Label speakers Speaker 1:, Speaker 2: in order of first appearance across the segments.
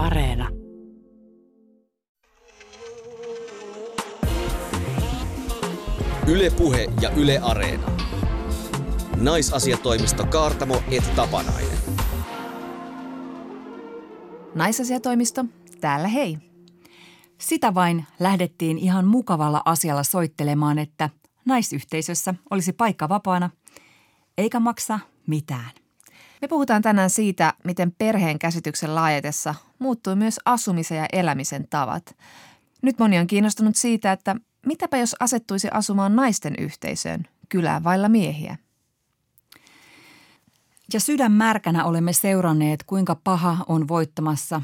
Speaker 1: Areena.
Speaker 2: Ylepuhe ja Yle Areena. Naisasiatoimisto Kaartamo et Tapanainen.
Speaker 3: Naisasiatoimisto, täällä hei.
Speaker 4: Sitä vain lähdettiin ihan mukavalla asialla soittelemaan, että naisyhteisössä olisi paikka vapaana, eikä maksa mitään.
Speaker 3: Me puhutaan tänään siitä, miten perheen käsityksen laajetessa muuttuu myös asumisen ja elämisen tavat. Nyt moni on kiinnostunut siitä, että mitäpä jos asettuisi asumaan naisten yhteisöön, kylään vailla miehiä.
Speaker 4: Ja sydän märkänä olemme seuranneet, kuinka paha on voittamassa,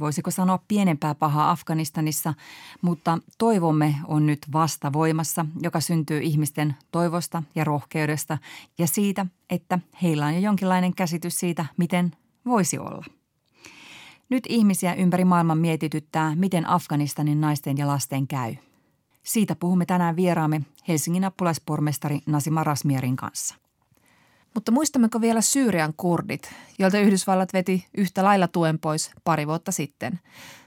Speaker 4: voisiko sanoa pienempää pahaa Afganistanissa, mutta toivomme on nyt vasta voimassa, joka syntyy ihmisten toivosta ja rohkeudesta ja siitä, että heillä on jo jonkinlainen käsitys siitä, miten voisi olla. Nyt ihmisiä ympäri maailman mietityttää, miten Afganistanin naisten ja lasten käy. Siitä puhumme tänään vieraamme Helsingin apulaispormestari Nasima Rasmierin kanssa –
Speaker 3: mutta muistammeko vielä Syyrian kurdit, joilta Yhdysvallat veti yhtä lailla tuen pois pari vuotta sitten?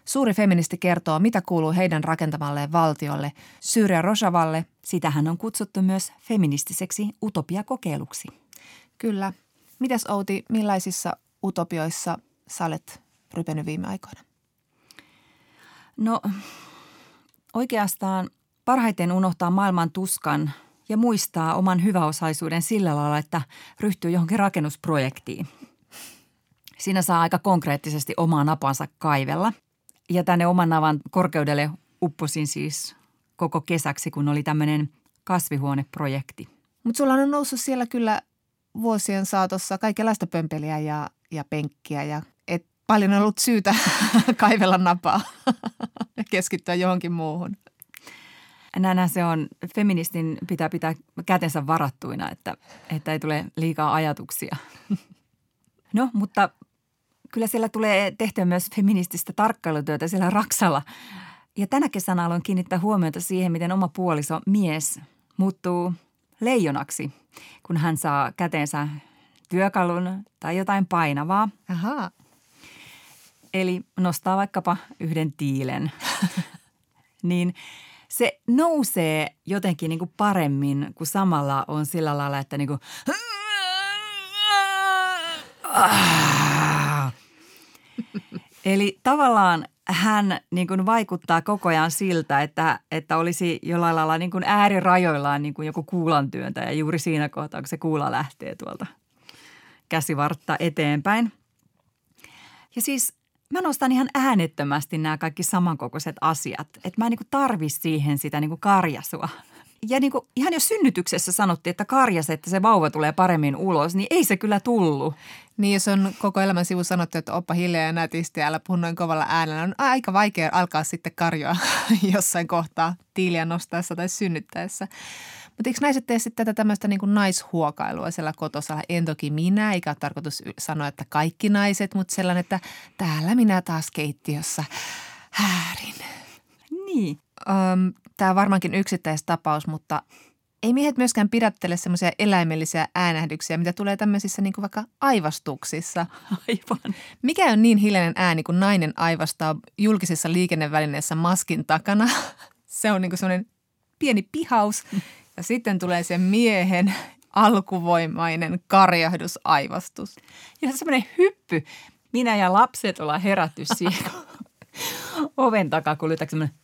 Speaker 3: Suuri feministi kertoo, mitä kuuluu heidän rakentamalleen valtiolle, Syyrian Rojavalle.
Speaker 4: Sitähän on kutsuttu myös feministiseksi utopiakokeiluksi.
Speaker 3: Kyllä. Mitäs Outi, millaisissa utopioissa sä olet rypenyt viime aikoina?
Speaker 4: No oikeastaan parhaiten unohtaa maailman tuskan – ja muistaa oman hyväosaisuuden sillä lailla, että ryhtyy johonkin rakennusprojektiin. Siinä saa aika konkreettisesti omaa napansa kaivella. Ja tänne oman navan korkeudelle upposin siis koko kesäksi, kun oli tämmöinen kasvihuoneprojekti.
Speaker 3: Mutta sulla on noussut siellä kyllä vuosien saatossa kaikenlaista pömpeliä ja, ja penkkiä ja paljon on ollut syytä kaivella napaa ja keskittyä johonkin muuhun
Speaker 4: näinhän se on, feministin pitää pitää kätensä varattuina, että, että ei tule liikaa ajatuksia. No, mutta kyllä siellä tulee tehtyä myös feminististä tarkkailutyötä siellä Raksalla. Ja tänä kesänä aloin kiinnittää huomiota siihen, miten oma puoliso, mies, muuttuu leijonaksi, kun hän saa käteensä työkalun tai jotain painavaa.
Speaker 3: Aha.
Speaker 4: Eli nostaa vaikkapa yhden tiilen. niin – se nousee jotenkin niin kuin paremmin, kun samalla on sillä lailla, että niin kuin, Eli tavallaan hän niin kuin vaikuttaa koko ajan siltä, että, että olisi jollain lailla niin kuin äärirajoillaan niin kuin joku kuulantyöntäjä juuri siinä kohtaa, kun se kuula lähtee tuolta käsivartta eteenpäin. Ja siis mä nostan ihan äänettömästi nämä kaikki samankokoiset asiat. Että mä en niin tarvi siihen sitä niin karjasua. Ja niin kuin, ihan jos synnytyksessä sanottiin, että karjas, että se vauva tulee paremmin ulos, niin ei se kyllä tullut.
Speaker 3: Niin, jos on koko elämän sivu sanottu, että oppa hiljaa ja nätisti, älä puhu noin kovalla äänellä, on aika vaikea alkaa sitten karjoa jossain kohtaa tiiliä nostaessa tai synnyttäessä. Mutta eikö naiset tee sitten tätä tämmöistä niin kuin naishuokailua siellä kotosalla? En toki minä, eikä ole tarkoitus sanoa, että kaikki naiset, mutta sellainen, että täällä minä taas keittiössä häärin.
Speaker 4: Niin.
Speaker 3: Öm, Tämä on varmaankin yksittäistapaus, mutta ei miehet myöskään pidättele semmoisia eläimellisiä äänähdyksiä, mitä tulee tämmöisissä niin kuin vaikka aivastuksissa.
Speaker 4: Aivan.
Speaker 3: Mikä on niin hiljainen ääni, kun nainen aivastaa julkisessa liikennevälineessä maskin takana? Se on niin kuin semmoinen pieni pihaus, ja sitten tulee se miehen alkuvoimainen karjahdusaivastus.
Speaker 4: Ja semmoinen hyppy. Minä ja lapset ollaan herätty siihen oven takaa, kun lytäkö semmoinen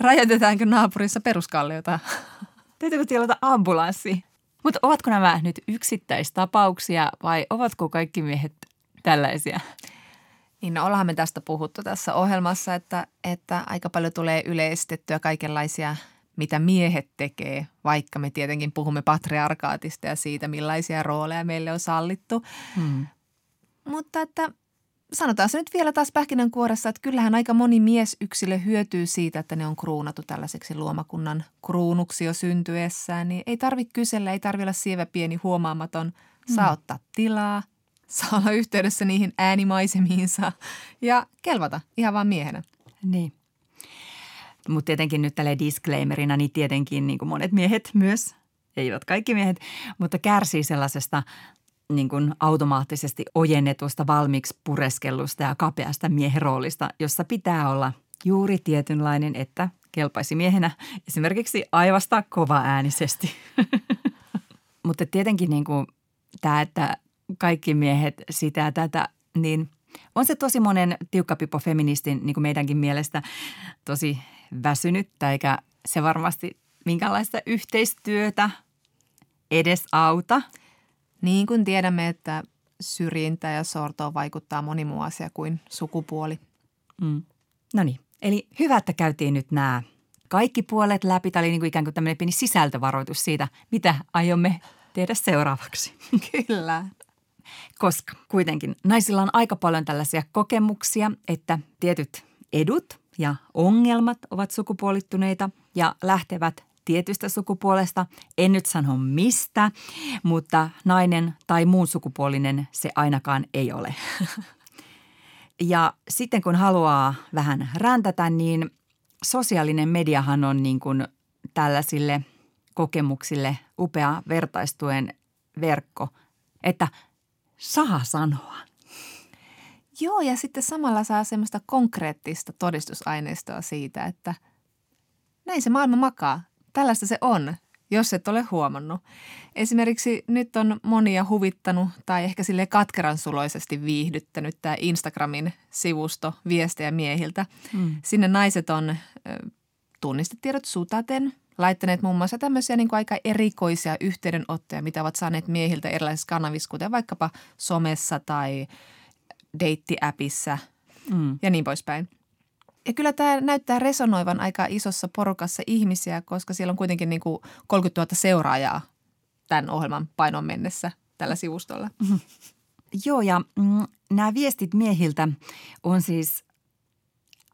Speaker 3: Räjätetäänkö naapurissa peruskalliota?
Speaker 4: Täytyykö tilata ambulanssi? Mutta ovatko nämä nyt yksittäistapauksia vai ovatko kaikki miehet tällaisia?
Speaker 3: Niin no ollaan me tästä puhuttu tässä ohjelmassa, että, että aika paljon tulee yleistettyä kaikenlaisia mitä miehet tekee, vaikka me tietenkin puhumme patriarkaatista ja siitä, millaisia rooleja meille on sallittu. Hmm. Mutta että sanotaan se nyt vielä taas pähkinänkuoressa, että kyllähän aika moni miesyksilö hyötyy siitä, että ne on kruunattu tällaiseksi luomakunnan kruunuksi jo syntyessään. Niin ei tarvitse kysellä, ei tarvitse olla sievä pieni huomaamaton. Saa hmm. ottaa tilaa, saa olla yhteydessä niihin äänimaisemiinsa ja kelvata ihan vaan miehenä.
Speaker 4: Niin. Mutta tietenkin nyt tälle disclaimerina, niin tietenkin niin kuin monet miehet myös, eivät kaikki miehet, mutta kärsii sellaisesta niin kuin automaattisesti ojennetusta valmiiksi pureskellusta ja kapeasta miehen roolista, jossa pitää olla juuri tietynlainen, että kelpaisi miehenä esimerkiksi aivasta kova äänisesti. Mutta tietenkin niin kuin tämä, että kaikki miehet sitä tätä, niin on se tosi monen tiukkapipo feministin niin kuin meidänkin mielestä tosi väsynyttä, eikä se varmasti minkälaista yhteistyötä edes auta.
Speaker 3: Niin kuin tiedämme, että syrjintä ja sortoon vaikuttaa moni muu asia kuin sukupuoli.
Speaker 4: Mm. No niin, eli hyvä, että käytiin nyt nämä kaikki puolet läpi. Tämä oli niin kuin ikään kuin tämmöinen pieni sisältövaroitus siitä, mitä aiomme tehdä seuraavaksi.
Speaker 3: Kyllä.
Speaker 4: Koska kuitenkin naisilla on aika paljon tällaisia kokemuksia, että tietyt edut ja ongelmat ovat sukupuolittuneita ja lähtevät tietystä sukupuolesta. En nyt sano mistä, mutta nainen tai muun sukupuolinen se ainakaan ei ole. Ja sitten kun haluaa vähän räntätä, niin sosiaalinen mediahan on niin kuin tällaisille kokemuksille upea vertaistuen verkko, että saa sanoa.
Speaker 3: Joo, ja sitten samalla saa semmoista konkreettista todistusaineistoa siitä, että näin se maailma makaa. Tällaista se on, jos et ole huomannut. Esimerkiksi nyt on monia huvittanut tai ehkä sille katkeran suloisesti viihdyttänyt tämä Instagramin sivusto viestejä miehiltä. Mm. Sinne naiset on tunnistetiedot sutaten laittaneet muun muassa tämmöisiä niin kuin aika erikoisia yhteydenottoja, mitä ovat saaneet miehiltä erilaisissa kanavissa, kuten vaikkapa somessa tai deittiäpissä mm. ja niin poispäin. Ja kyllä tämä näyttää resonoivan aika isossa porukassa ihmisiä, koska siellä on kuitenkin niin kuin 30 000 seuraajaa tämän ohjelman painon mennessä tällä sivustolla. Mm-hmm.
Speaker 4: Joo, ja mm, nämä viestit miehiltä on siis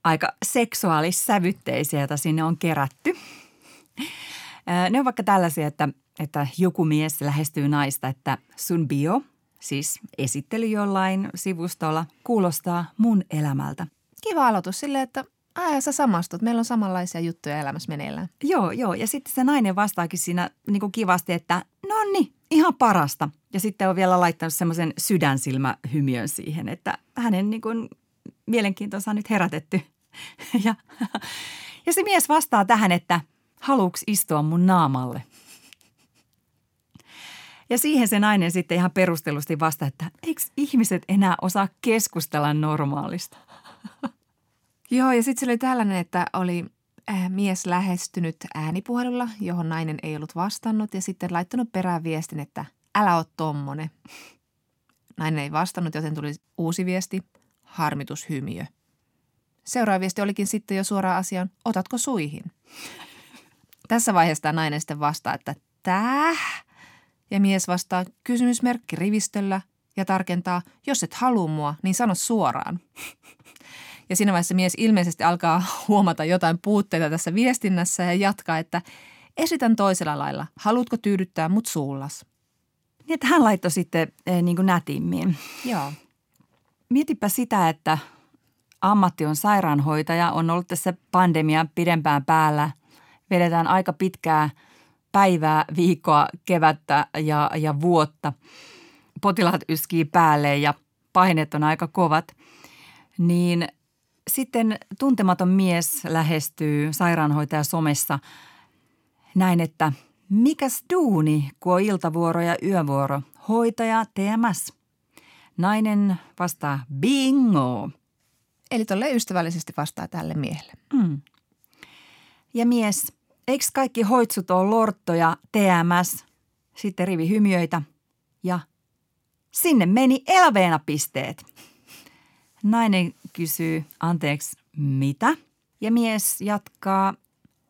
Speaker 4: aika seksuaalissävytteisiä, joita sinne on kerätty. Ne on vaikka tällaisia, että, että joku mies lähestyy naista, että sun bio, siis esittely jollain sivustolla, kuulostaa mun elämältä
Speaker 3: kiva aloitus sille, että Ää, sä samastut, meillä on samanlaisia juttuja elämässä meneillään.
Speaker 4: Joo, joo. Ja sitten se nainen vastaakin siinä niin kuin kivasti, että no niin, ihan parasta. Ja sitten on vielä laittanut semmoisen sydänsilmähymiön siihen, että hänen niin kuin, mielenkiintonsa on nyt herätetty. ja, ja se mies vastaa tähän, että haluuks istua mun naamalle? Ja siihen se nainen sitten ihan perustellusti vastaa, että eikö ihmiset enää osaa keskustella normaalista?
Speaker 3: Joo, ja sitten se oli tällainen, että oli äh, mies lähestynyt äänipuhelulla, johon nainen ei ollut vastannut ja sitten laittanut perään viestin, että älä ole tommonen. Nainen ei vastannut, joten tuli uusi viesti, harmitushymiö. Seuraava viesti olikin sitten jo suoraan asiaan, otatko suihin? Tässä vaiheessa tämä nainen sitten vastaa, että täh? Ja mies vastaa kysymysmerkki rivistöllä ja tarkentaa, jos et halua mua, niin sano suoraan. Ja siinä vaiheessa mies ilmeisesti alkaa huomata jotain puutteita tässä viestinnässä ja jatkaa, että esitän toisella lailla. Haluatko tyydyttää mut suullas?
Speaker 4: Niin, että hän laittoi sitten eh, niin kuin nätimmin.
Speaker 3: Joo.
Speaker 4: Mietipä sitä, että ammatti on sairaanhoitaja, on ollut tässä pandemia pidempään päällä. Vedetään aika pitkää päivää, viikkoa, kevättä ja, ja vuotta. Potilaat yskii päälle ja paineet on aika kovat. Niin sitten tuntematon mies lähestyy sairaanhoitaja somessa näin, että mikäs duuni, kun on iltavuoro ja yövuoro, hoitaja TMS. Nainen vastaa bingo.
Speaker 3: Eli tolle ystävällisesti vastaa tälle miehelle.
Speaker 4: Mm. Ja mies, eikö kaikki hoitsut ole lorttoja TMS? Sitten rivi hymiöitä ja sinne meni eläveenä pisteet. Nainen kysyy, anteeksi, mitä? Ja mies jatkaa,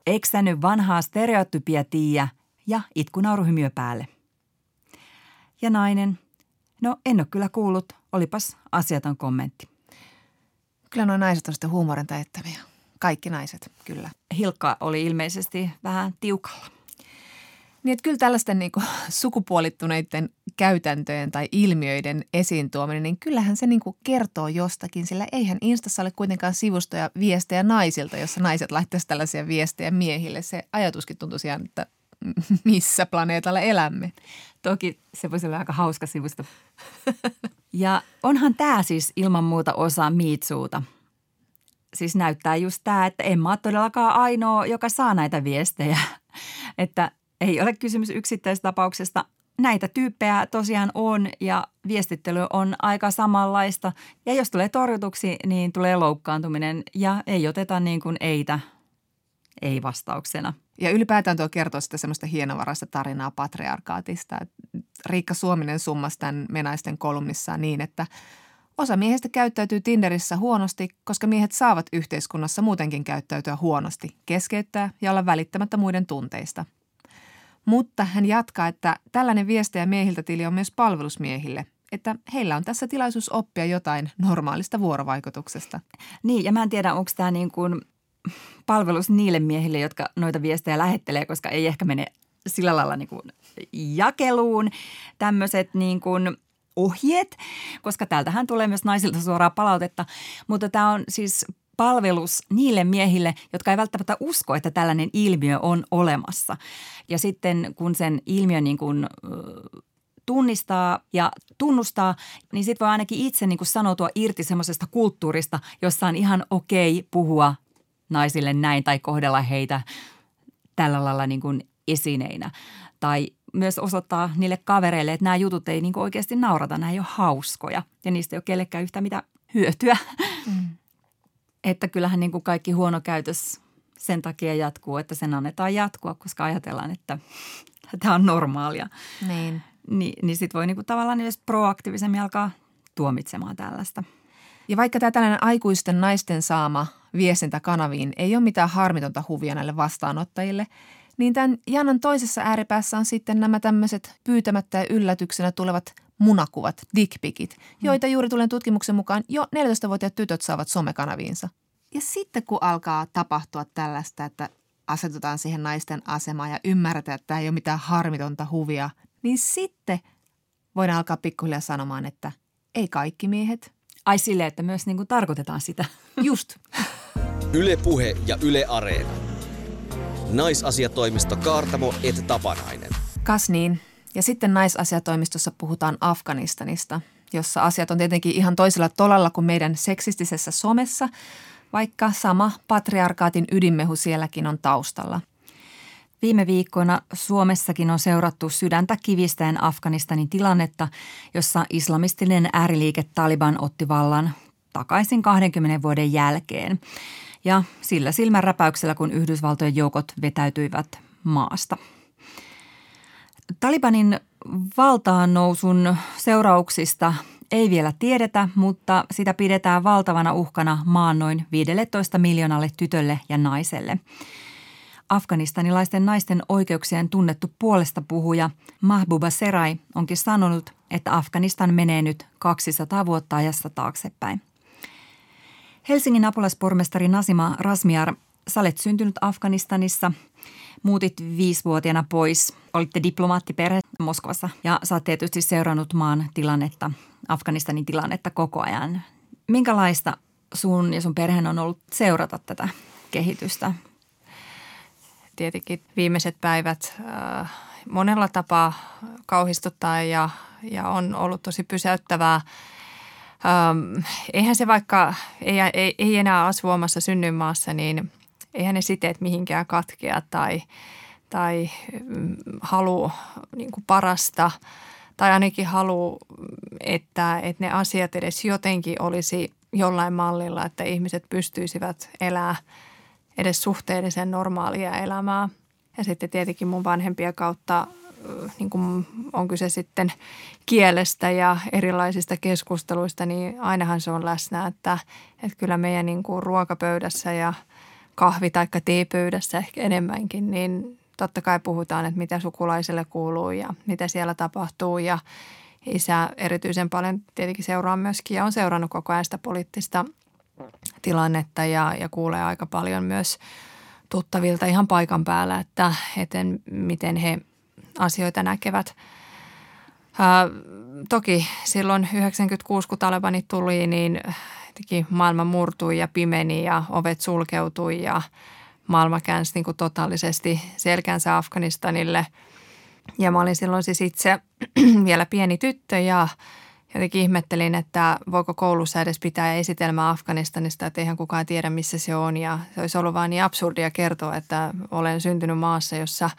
Speaker 4: eikö sä nyt vanhaa stereotypia tiiä? Ja itkunauruhymiö päälle. Ja nainen, no en ole kyllä kuullut, olipas asiaton kommentti.
Speaker 3: Kyllä nuo naiset on sitten huumorin täyttäviä. Kaikki naiset, kyllä.
Speaker 4: Hilkka oli ilmeisesti vähän tiukalla.
Speaker 3: Niin, että kyllä tällaisten niin kuin, sukupuolittuneiden käytäntöjen tai ilmiöiden esiin tuominen, niin kyllähän se niin kuin kertoo jostakin, sillä eihän Instassa ole kuitenkaan sivustoja viestejä naisilta, jossa naiset laittaisivat tällaisia viestejä miehille. Se ajatuskin tuntuu ihan, että missä planeetalla elämme.
Speaker 4: Toki se voisi olla aika hauska sivusta. ja onhan tämä siis ilman muuta osa miitsuuta. Siis näyttää just tämä, että en mä ole todellakaan ainoa, joka saa näitä viestejä. että ei ole kysymys yksittäistapauksesta. Näitä tyyppejä tosiaan on ja viestittely on aika samanlaista. Ja jos tulee torjutuksi, niin tulee loukkaantuminen ja ei oteta niin kuin eitä ei-vastauksena.
Speaker 3: Ja ylipäätään tuo kertoo sitä semmoista hienovaraista tarinaa patriarkaatista. Riikka Suominen summasi tämän menaisten kolumnissaan niin, että osa miehistä käyttäytyy Tinderissä huonosti, koska miehet saavat yhteiskunnassa muutenkin käyttäytyä huonosti, keskeyttää ja olla välittämättä muiden tunteista. Mutta hän jatkaa, että tällainen viestejä miehiltä tili on myös palvelusmiehille, että heillä on tässä tilaisuus oppia jotain normaalista vuorovaikutuksesta.
Speaker 4: Niin, ja mä en tiedä, onko tämä niin kuin palvelus niille miehille, jotka noita viestejä lähettelee, koska ei ehkä mene sillä lailla niin kuin jakeluun tämmöiset niin kuin ohjeet, koska täältähän tulee myös naisilta suoraa palautetta. Mutta tämä on siis palvelus niille miehille, jotka ei välttämättä usko, että tällainen ilmiö on olemassa. Ja sitten kun sen ilmiön niin kuin, tunnistaa ja tunnustaa, niin sitten voi ainakin itse niin kuin sanoutua irti semmoisesta kulttuurista, jossa on ihan okei puhua naisille näin tai kohdella heitä tällä lailla niin kuin esineinä. Tai myös osoittaa niille kavereille, että nämä jutut ei niin oikeasti naurata, nämä ei ole hauskoja ja niistä ei ole kellekään yhtä mitä hyötyä. Mm. että kyllähän niin kuin kaikki huono käytös sen takia jatkuu, että sen annetaan jatkua, koska ajatellaan, että tämä on normaalia.
Speaker 3: Niin.
Speaker 4: Ni, niin sitten voi niin kuin tavallaan myös proaktiivisemmin alkaa tuomitsemaan tällaista.
Speaker 3: Ja vaikka tämä tällainen aikuisten naisten saama viestintäkanaviin ei ole mitään harmitonta huvia näille vastaanottajille, niin tämän janan toisessa ääripäässä on sitten nämä tämmöiset pyytämättä ja yllätyksenä tulevat munakuvat, dickpikit, joita juuri tulen tutkimuksen mukaan jo 14-vuotiaat tytöt saavat somekanaviinsa. Ja sitten kun alkaa tapahtua tällaista, että asetutaan siihen naisten asemaan ja ymmärretään, että tämä ei ole mitään harmitonta huvia, niin sitten voidaan alkaa pikkuhiljaa sanomaan, että ei kaikki miehet.
Speaker 4: Ai sille, että myös niin kuin tarkoitetaan sitä.
Speaker 3: Just.
Speaker 2: Yle Puhe ja Yle Areena. Naisasiatoimisto Kaartamo et Tapanainen.
Speaker 3: Kas niin. Ja sitten naisasiatoimistossa puhutaan Afganistanista, jossa asiat on tietenkin ihan toisella tolalla kuin meidän seksistisessä somessa, vaikka sama patriarkaatin ydinmehu sielläkin on taustalla.
Speaker 4: Viime viikkoina Suomessakin on seurattu sydäntä kivistäen Afganistanin tilannetta, jossa islamistinen ääriliike Taliban otti vallan takaisin 20 vuoden jälkeen. Ja sillä silmänräpäyksellä, kun Yhdysvaltojen joukot vetäytyivät maasta. Talibanin valtaan nousun seurauksista ei vielä tiedetä, mutta sitä pidetään valtavana uhkana maan noin 15 miljoonalle tytölle ja naiselle. Afganistanilaisten naisten oikeuksien tunnettu puolesta puhuja Mahbuba Serai onkin sanonut, että Afganistan menee nyt 200 vuotta ajassa taaksepäin. Helsingin apulaispormestari Nasima Rasmiar, sä olet syntynyt Afganistanissa, muutit viisivuotiaana pois, olitte diplomaattiperhe Moskovassa ja sä oot tietysti seurannut maan tilannetta, Afganistanin tilannetta koko ajan. Minkälaista sun ja sun perheen on ollut seurata tätä kehitystä?
Speaker 3: Tietenkin viimeiset päivät äh, monella tapaa kauhistuttaa ja, ja on ollut tosi pysäyttävää – Ähm, eihän se vaikka, ei, ei, ei enää asu omassa synnyinmaassa, niin eihän ne siteet mihinkään katkea tai, tai mm, halu niin kuin parasta tai ainakin halu, että, että ne asiat edes jotenkin olisi jollain mallilla, että ihmiset pystyisivät elää edes suhteellisen normaalia elämää. Ja sitten tietenkin mun vanhempia kautta niin kuin on kyse sitten kielestä ja erilaisista keskusteluista, niin ainahan se on läsnä, että, että kyllä meidän niin kuin ruokapöydässä ja kahvi- tai teepöydässä ehkä enemmänkin, niin totta kai puhutaan, että mitä sukulaiselle kuuluu ja mitä siellä tapahtuu ja isä erityisen paljon tietenkin seuraa myöskin ja on seurannut koko ajan sitä poliittista tilannetta ja, ja kuulee aika paljon myös tuttavilta ihan paikan päällä, että, että miten he asioita näkevät. Ää, toki silloin 96, kun Talebanit tuli, niin maailma murtui ja pimeni ja ovet sulkeutui ja
Speaker 1: maailma käänsi niin kuin totaalisesti selkänsä Afganistanille. Ja mä olin silloin siis itse vielä pieni tyttö ja jotenkin ihmettelin, että voiko koulussa edes pitää esitelmää Afganistanista, että eihän kukaan tiedä, missä se on. Ja se olisi ollut vaan niin absurdia kertoa, että olen syntynyt maassa, jossa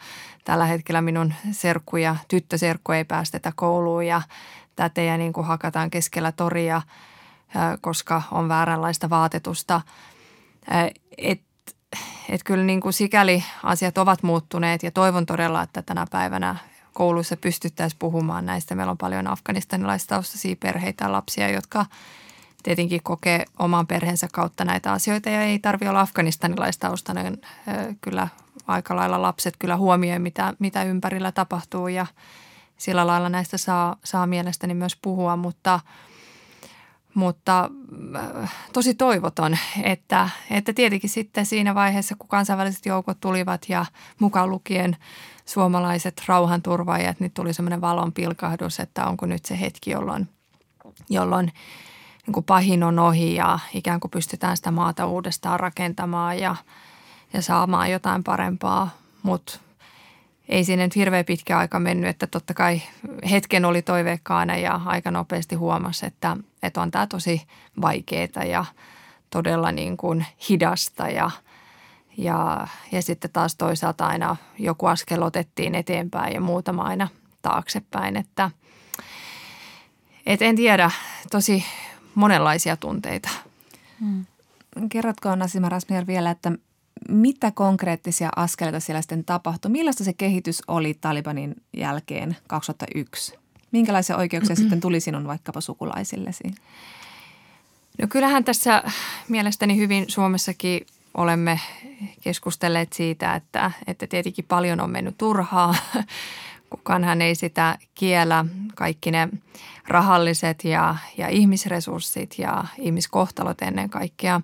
Speaker 1: tällä hetkellä minun serkku ja tyttöserkku ei päästetä kouluun ja tätejä niin kuin hakataan keskellä toria, koska on vääränlaista vaatetusta. Et, et kyllä niin kuin sikäli asiat ovat muuttuneet ja toivon todella, että tänä päivänä kouluissa pystyttäisiin puhumaan näistä. Meillä on paljon afganistanilaistaustaisia perheitä ja lapsia, jotka tietenkin kokee oman perheensä kautta näitä asioita ja ei tarvitse olla afganistanilaistaustainen. Kyllä aika lailla lapset kyllä huomioi, mitä, mitä ympärillä tapahtuu ja sillä lailla näistä saa, saa mielestäni myös puhua, mutta, mutta tosi toivoton, että, että tietenkin sitten siinä vaiheessa, kun kansainväliset joukot tulivat ja mukaan lukien – suomalaiset rauhanturvaajat, niin tuli semmoinen valon pilkahdus, että onko nyt se hetki, jolloin, jolloin niin kuin pahin on ohi ja ikään kuin pystytään sitä maata uudestaan rakentamaan ja, ja saamaan jotain parempaa. Mutta ei sinne nyt hirveän pitkä aika mennyt, että totta kai hetken oli toiveikkaana ja aika nopeasti huomasi, että, että on tämä tosi vaikeaa ja todella niin kuin hidasta ja – ja, ja sitten taas toisaalta aina joku askel otettiin eteenpäin ja muutama aina taaksepäin. Että, et en tiedä, tosi monenlaisia tunteita.
Speaker 3: Hmm. Kerrotko Nasima Rasmier vielä, että mitä konkreettisia askeleita siellä sitten tapahtui? Millaista se kehitys oli Talibanin jälkeen 2001? Minkälaisia oikeuksia sitten tuli sinun vaikkapa sukulaisillesi?
Speaker 1: No kyllähän tässä mielestäni hyvin Suomessakin olemme keskustelleet siitä, että, että tietenkin paljon on mennyt turhaa. Kukaanhan ei sitä kiellä. Kaikki ne rahalliset ja, ja ihmisresurssit ja ihmiskohtalot ennen kaikkea,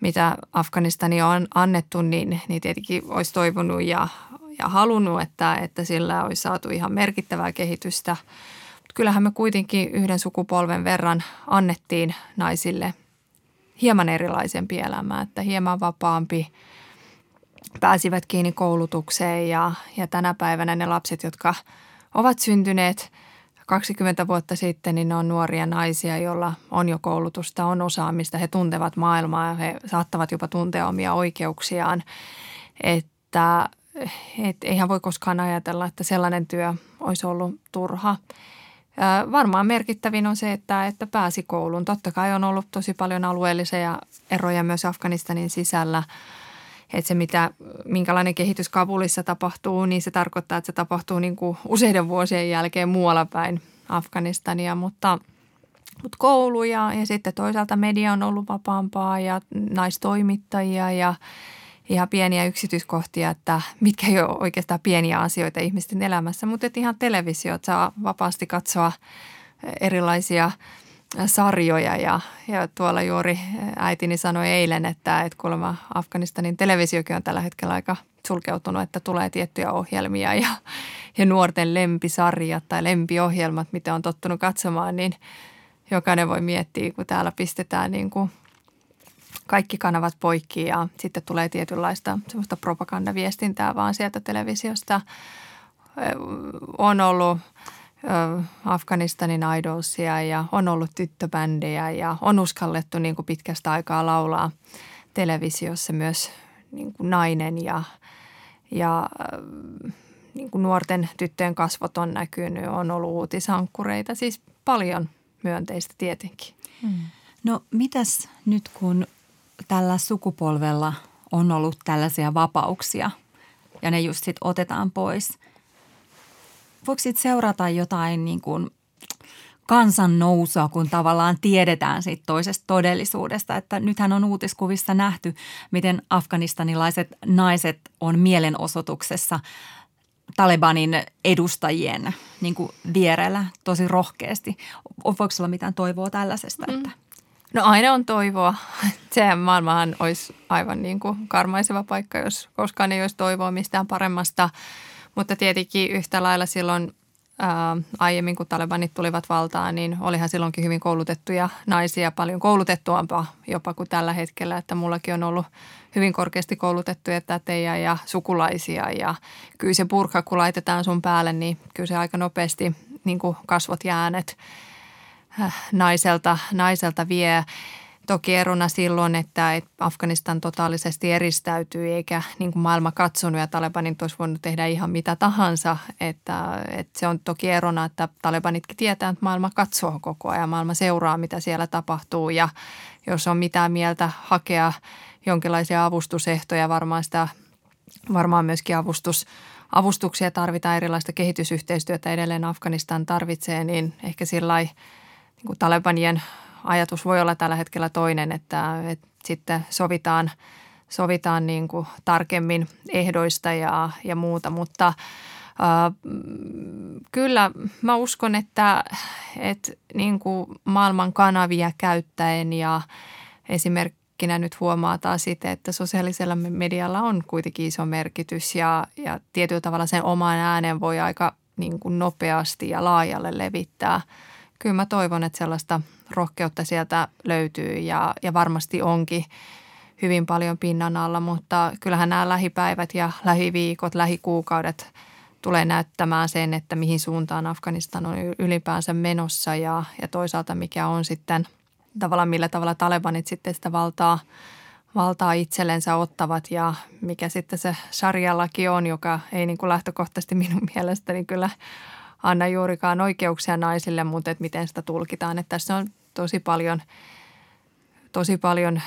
Speaker 1: mitä Afganistani on annettu, niin, niin tietenkin olisi toivonut ja, ja halunnut, että, että sillä olisi saatu ihan merkittävää kehitystä. Mutta kyllähän me kuitenkin yhden sukupolven verran annettiin naisille – hieman erilaisempi elämä, että hieman vapaampi pääsivät kiinni koulutukseen ja, ja tänä päivänä ne lapset, jotka ovat syntyneet 20 vuotta sitten, niin ne on nuoria naisia, joilla on jo koulutusta, on osaamista, he tuntevat maailmaa ja he saattavat jopa tuntea omia oikeuksiaan, että et eihän voi koskaan ajatella, että sellainen työ olisi ollut turha. Varmaan merkittävin on se, että, että pääsi kouluun. Totta kai on ollut tosi paljon alueellisia eroja myös Afganistanin sisällä. Että se, mitä, minkälainen kehitys Kabulissa tapahtuu, niin se tarkoittaa, että se tapahtuu niin kuin useiden vuosien jälkeen muualla päin Afganistania. Mutta, mutta koulu ja, ja sitten toisaalta media on ollut vapaampaa ja naistoimittajia ja – ihan pieniä yksityiskohtia, että mitkä ei ole oikeastaan pieniä asioita ihmisten elämässä, mutta että ihan televisiot saa vapaasti katsoa erilaisia sarjoja. Ja, ja tuolla juuri äitini sanoi eilen, että, että kuulemma Afganistanin televisiokin on tällä hetkellä aika sulkeutunut, että tulee tiettyjä ohjelmia ja, ja nuorten lempisarjat tai lempiohjelmat, mitä on tottunut katsomaan, niin jokainen voi miettiä, kun täällä pistetään niin kuin kaikki kanavat poikki ja sitten tulee tietynlaista semmoista propagandaviestintää vaan sieltä televisiosta. On ollut Afganistanin idolsia ja on ollut tyttöbändejä ja on uskallettu niin kuin pitkästä aikaa laulaa televisiossa myös niin kuin nainen ja, ja niin kuin nuorten tyttöjen kasvot on näkynyt, on ollut uutisankkureita, siis paljon myönteistä tietenkin. Hmm.
Speaker 4: No mitäs nyt kun tällä sukupolvella on ollut tällaisia vapauksia ja ne just sitten otetaan pois. Voiko sitten seurata jotain niin kuin kansan nousua, kun tavallaan tiedetään siitä toisesta todellisuudesta. Että nythän on uutiskuvissa nähty, miten afganistanilaiset naiset on mielenosoituksessa Talebanin edustajien niin kuin vierellä tosi rohkeasti. Voiko olla mitään toivoa tällaisesta? Mm. Että?
Speaker 1: No aina on toivoa. Sehän maailmahan olisi aivan niin kuin karmaiseva paikka, jos koskaan ei olisi toivoa mistään paremmasta. Mutta tietenkin yhtä lailla silloin ää, aiemmin, kun talebanit tulivat valtaan, niin olihan silloinkin hyvin koulutettuja naisia, paljon koulutettuampaa jopa kuin tällä hetkellä. Että mullakin on ollut hyvin korkeasti koulutettuja tätejä ja sukulaisia ja kyllä se purkka, kun laitetaan sun päälle, niin kyllä se aika nopeasti niin kuin kasvot ja äänet äh, naiselta, naiselta vie. Toki erona silloin, että Afganistan totaalisesti eristäytyi eikä niin kuin maailma katsonut ja Talebanit olisi voinut tehdä ihan mitä tahansa. Että, että se on toki erona, että Talebanitkin tietää, että maailma katsoo koko ajan, maailma seuraa mitä siellä tapahtuu ja jos on mitään mieltä hakea jonkinlaisia avustusehtoja, varmaan sitä varmaan myöskin avustus, avustuksia tarvitaan, erilaista kehitysyhteistyötä edelleen Afganistan tarvitsee, niin ehkä sillä niin Talebanien ajatus voi olla tällä hetkellä toinen, että, että sitten sovitaan, sovitaan niin kuin tarkemmin ehdoista ja, ja muuta, mutta äh, kyllä mä uskon, että, että niin kuin maailman kanavia käyttäen ja esimerkkinä nyt huomaa taas sitä, että sosiaalisella medialla on kuitenkin iso merkitys ja, ja tietyllä tavalla sen oman äänen voi aika niin kuin nopeasti ja laajalle levittää. Kyllä mä toivon, että sellaista rohkeutta sieltä löytyy ja, ja varmasti onkin hyvin paljon pinnan alla, mutta kyllähän nämä lähipäivät ja lähiviikot, lähikuukaudet tulee näyttämään sen, että mihin suuntaan Afganistan on ylipäänsä menossa ja, ja toisaalta mikä on sitten tavallaan millä tavalla talebanit sitten sitä valtaa, valtaa itsellensä ottavat ja mikä sitten se sarjalaki on, joka ei niin kuin lähtökohtaisesti minun mielestäni kyllä anna juurikaan oikeuksia naisille, mutta että miten sitä tulkitaan. Että tässä on tosi paljon, tosi paljon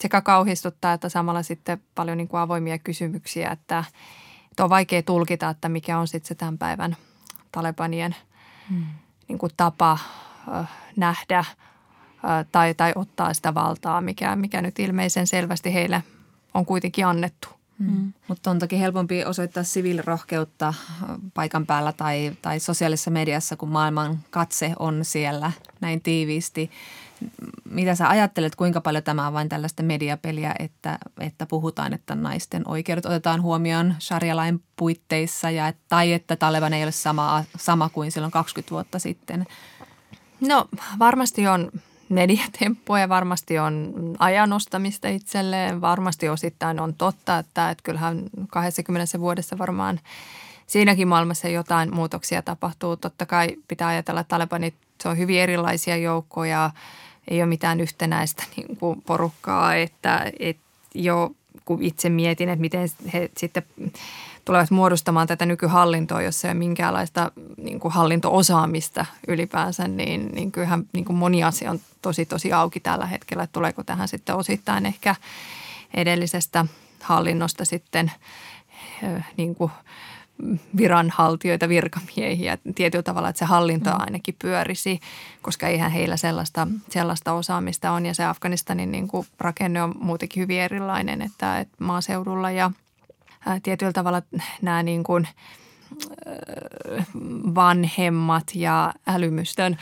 Speaker 1: sekä kauhistuttaa, että samalla sitten paljon niin kuin avoimia kysymyksiä, että, että on vaikea tulkita, että mikä on sitten se tämän päivän Talebanien hmm. niin kuin tapa äh, nähdä – tai, tai ottaa sitä valtaa, mikä, mikä nyt ilmeisen selvästi heille on kuitenkin annettu.
Speaker 3: Mm. mm. Mutta on toki helpompi osoittaa siviilirohkeutta paikan päällä tai, tai sosiaalisessa mediassa, kun maailman katse on siellä näin tiiviisti. Mitä sä ajattelet, kuinka paljon tämä on vain tällaista mediapeliä, että, että puhutaan, että naisten oikeudet otetaan huomioon sharia-lain puitteissa ja, tai että Taleban ei ole sama, sama kuin silloin 20 vuotta sitten?
Speaker 1: No varmasti on mediatemppuja, varmasti on ajanostamista itselleen, varmasti osittain on totta, että, että kyllähän 20 vuodessa varmaan siinäkin maailmassa jotain muutoksia tapahtuu. Totta kai pitää ajatella, että Talebanit, se on hyvin erilaisia joukkoja, ei ole mitään yhtenäistä niin kuin porukkaa, että, että jo kun itse mietin, että miten he sitten tulevat muodostamaan tätä nykyhallintoa, jossa ei ole minkäänlaista niin kuin hallintoosaamista ylipäänsä, niin, niin kyllähän niin kuin moni asia on tosi tosi auki tällä hetkellä, että tuleeko tähän sitten osittain ehkä edellisestä hallinnosta sitten niin kuin viranhaltijoita, virkamiehiä? Tietyllä tavalla, että se hallinto mm. ainakin pyörisi, koska eihän heillä sellaista, sellaista osaamista on. Ja se Afganistanin niin kuin rakenne on muutenkin hyvin erilainen, että, että maaseudulla ja – tietyllä tavalla nämä niin kuin vanhemmat ja älymystön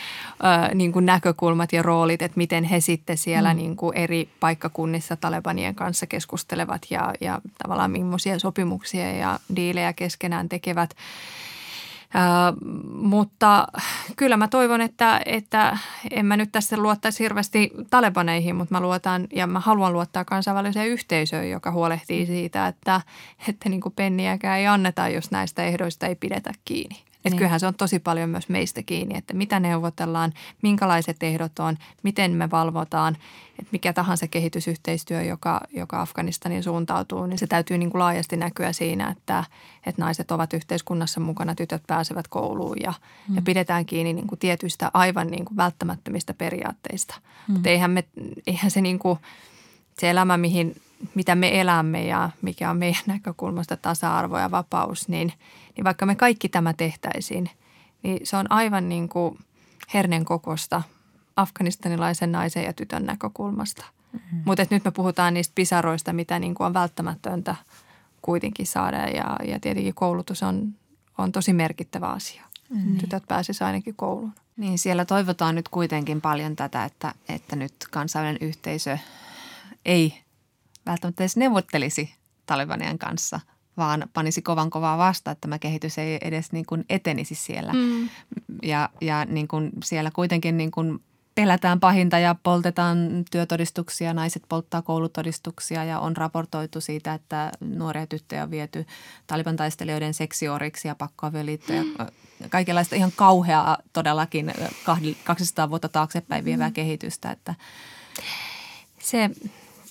Speaker 1: niin kuin näkökulmat ja roolit, että miten he sitten siellä mm. niin kuin eri paikkakunnissa Talebanien kanssa keskustelevat ja, ja tavallaan millaisia sopimuksia ja diilejä keskenään tekevät – mutta kyllä mä toivon, että, että en mä nyt tässä luottaisi hirveästi talebaneihin, mutta mä luotan ja mä haluan luottaa kansainväliseen yhteisöön, joka huolehtii siitä, että, että niin kuin penniäkään ei anneta, jos näistä ehdoista ei pidetä kiinni. Että niin. kyllähän se on tosi paljon myös meistä kiinni, että mitä neuvotellaan, minkälaiset ehdot on, miten me valvotaan, että mikä tahansa kehitysyhteistyö, joka, joka Afganistanin suuntautuu, niin se täytyy niin kuin laajasti näkyä siinä, että, että naiset ovat yhteiskunnassa mukana, tytöt pääsevät kouluun ja, mm. ja pidetään kiinni niin kuin tietyistä aivan niin kuin välttämättömistä periaatteista. Mm. Mutta eihän, me, eihän se, niin kuin, se elämä, mihin, mitä me elämme ja mikä on meidän näkökulmasta tasa-arvo ja vapaus, niin – niin vaikka me kaikki tämä tehtäisiin, niin se on aivan niin kuin hernen kokosta afganistanilaisen naisen ja tytön näkökulmasta. Mm-hmm. Mutta nyt me puhutaan niistä pisaroista, mitä niin kuin on välttämätöntä kuitenkin saada ja, ja tietenkin koulutus on, on tosi merkittävä asia. Mm-hmm. Tytöt pääsisivät ainakin kouluun.
Speaker 3: Niin, siellä toivotaan nyt kuitenkin paljon tätä, että, että nyt kansainvälinen yhteisö ei välttämättä edes neuvottelisi Talibanien kanssa – vaan panisi kovan kovaa vasta, että tämä kehitys ei edes niin kuin etenisi siellä. Mm. Ja, ja niin kuin siellä kuitenkin niin kuin pelätään pahinta ja poltetaan työtodistuksia, naiset polttaa koulutodistuksia ja on raportoitu siitä, että nuoria tyttöjä on viety Taliban taistelijoiden seksioriksi ja pakkoavioliittoja. Mm. Kaikenlaista ihan kauheaa todellakin 200 vuotta taaksepäin vievää mm. kehitystä. Että.
Speaker 1: Se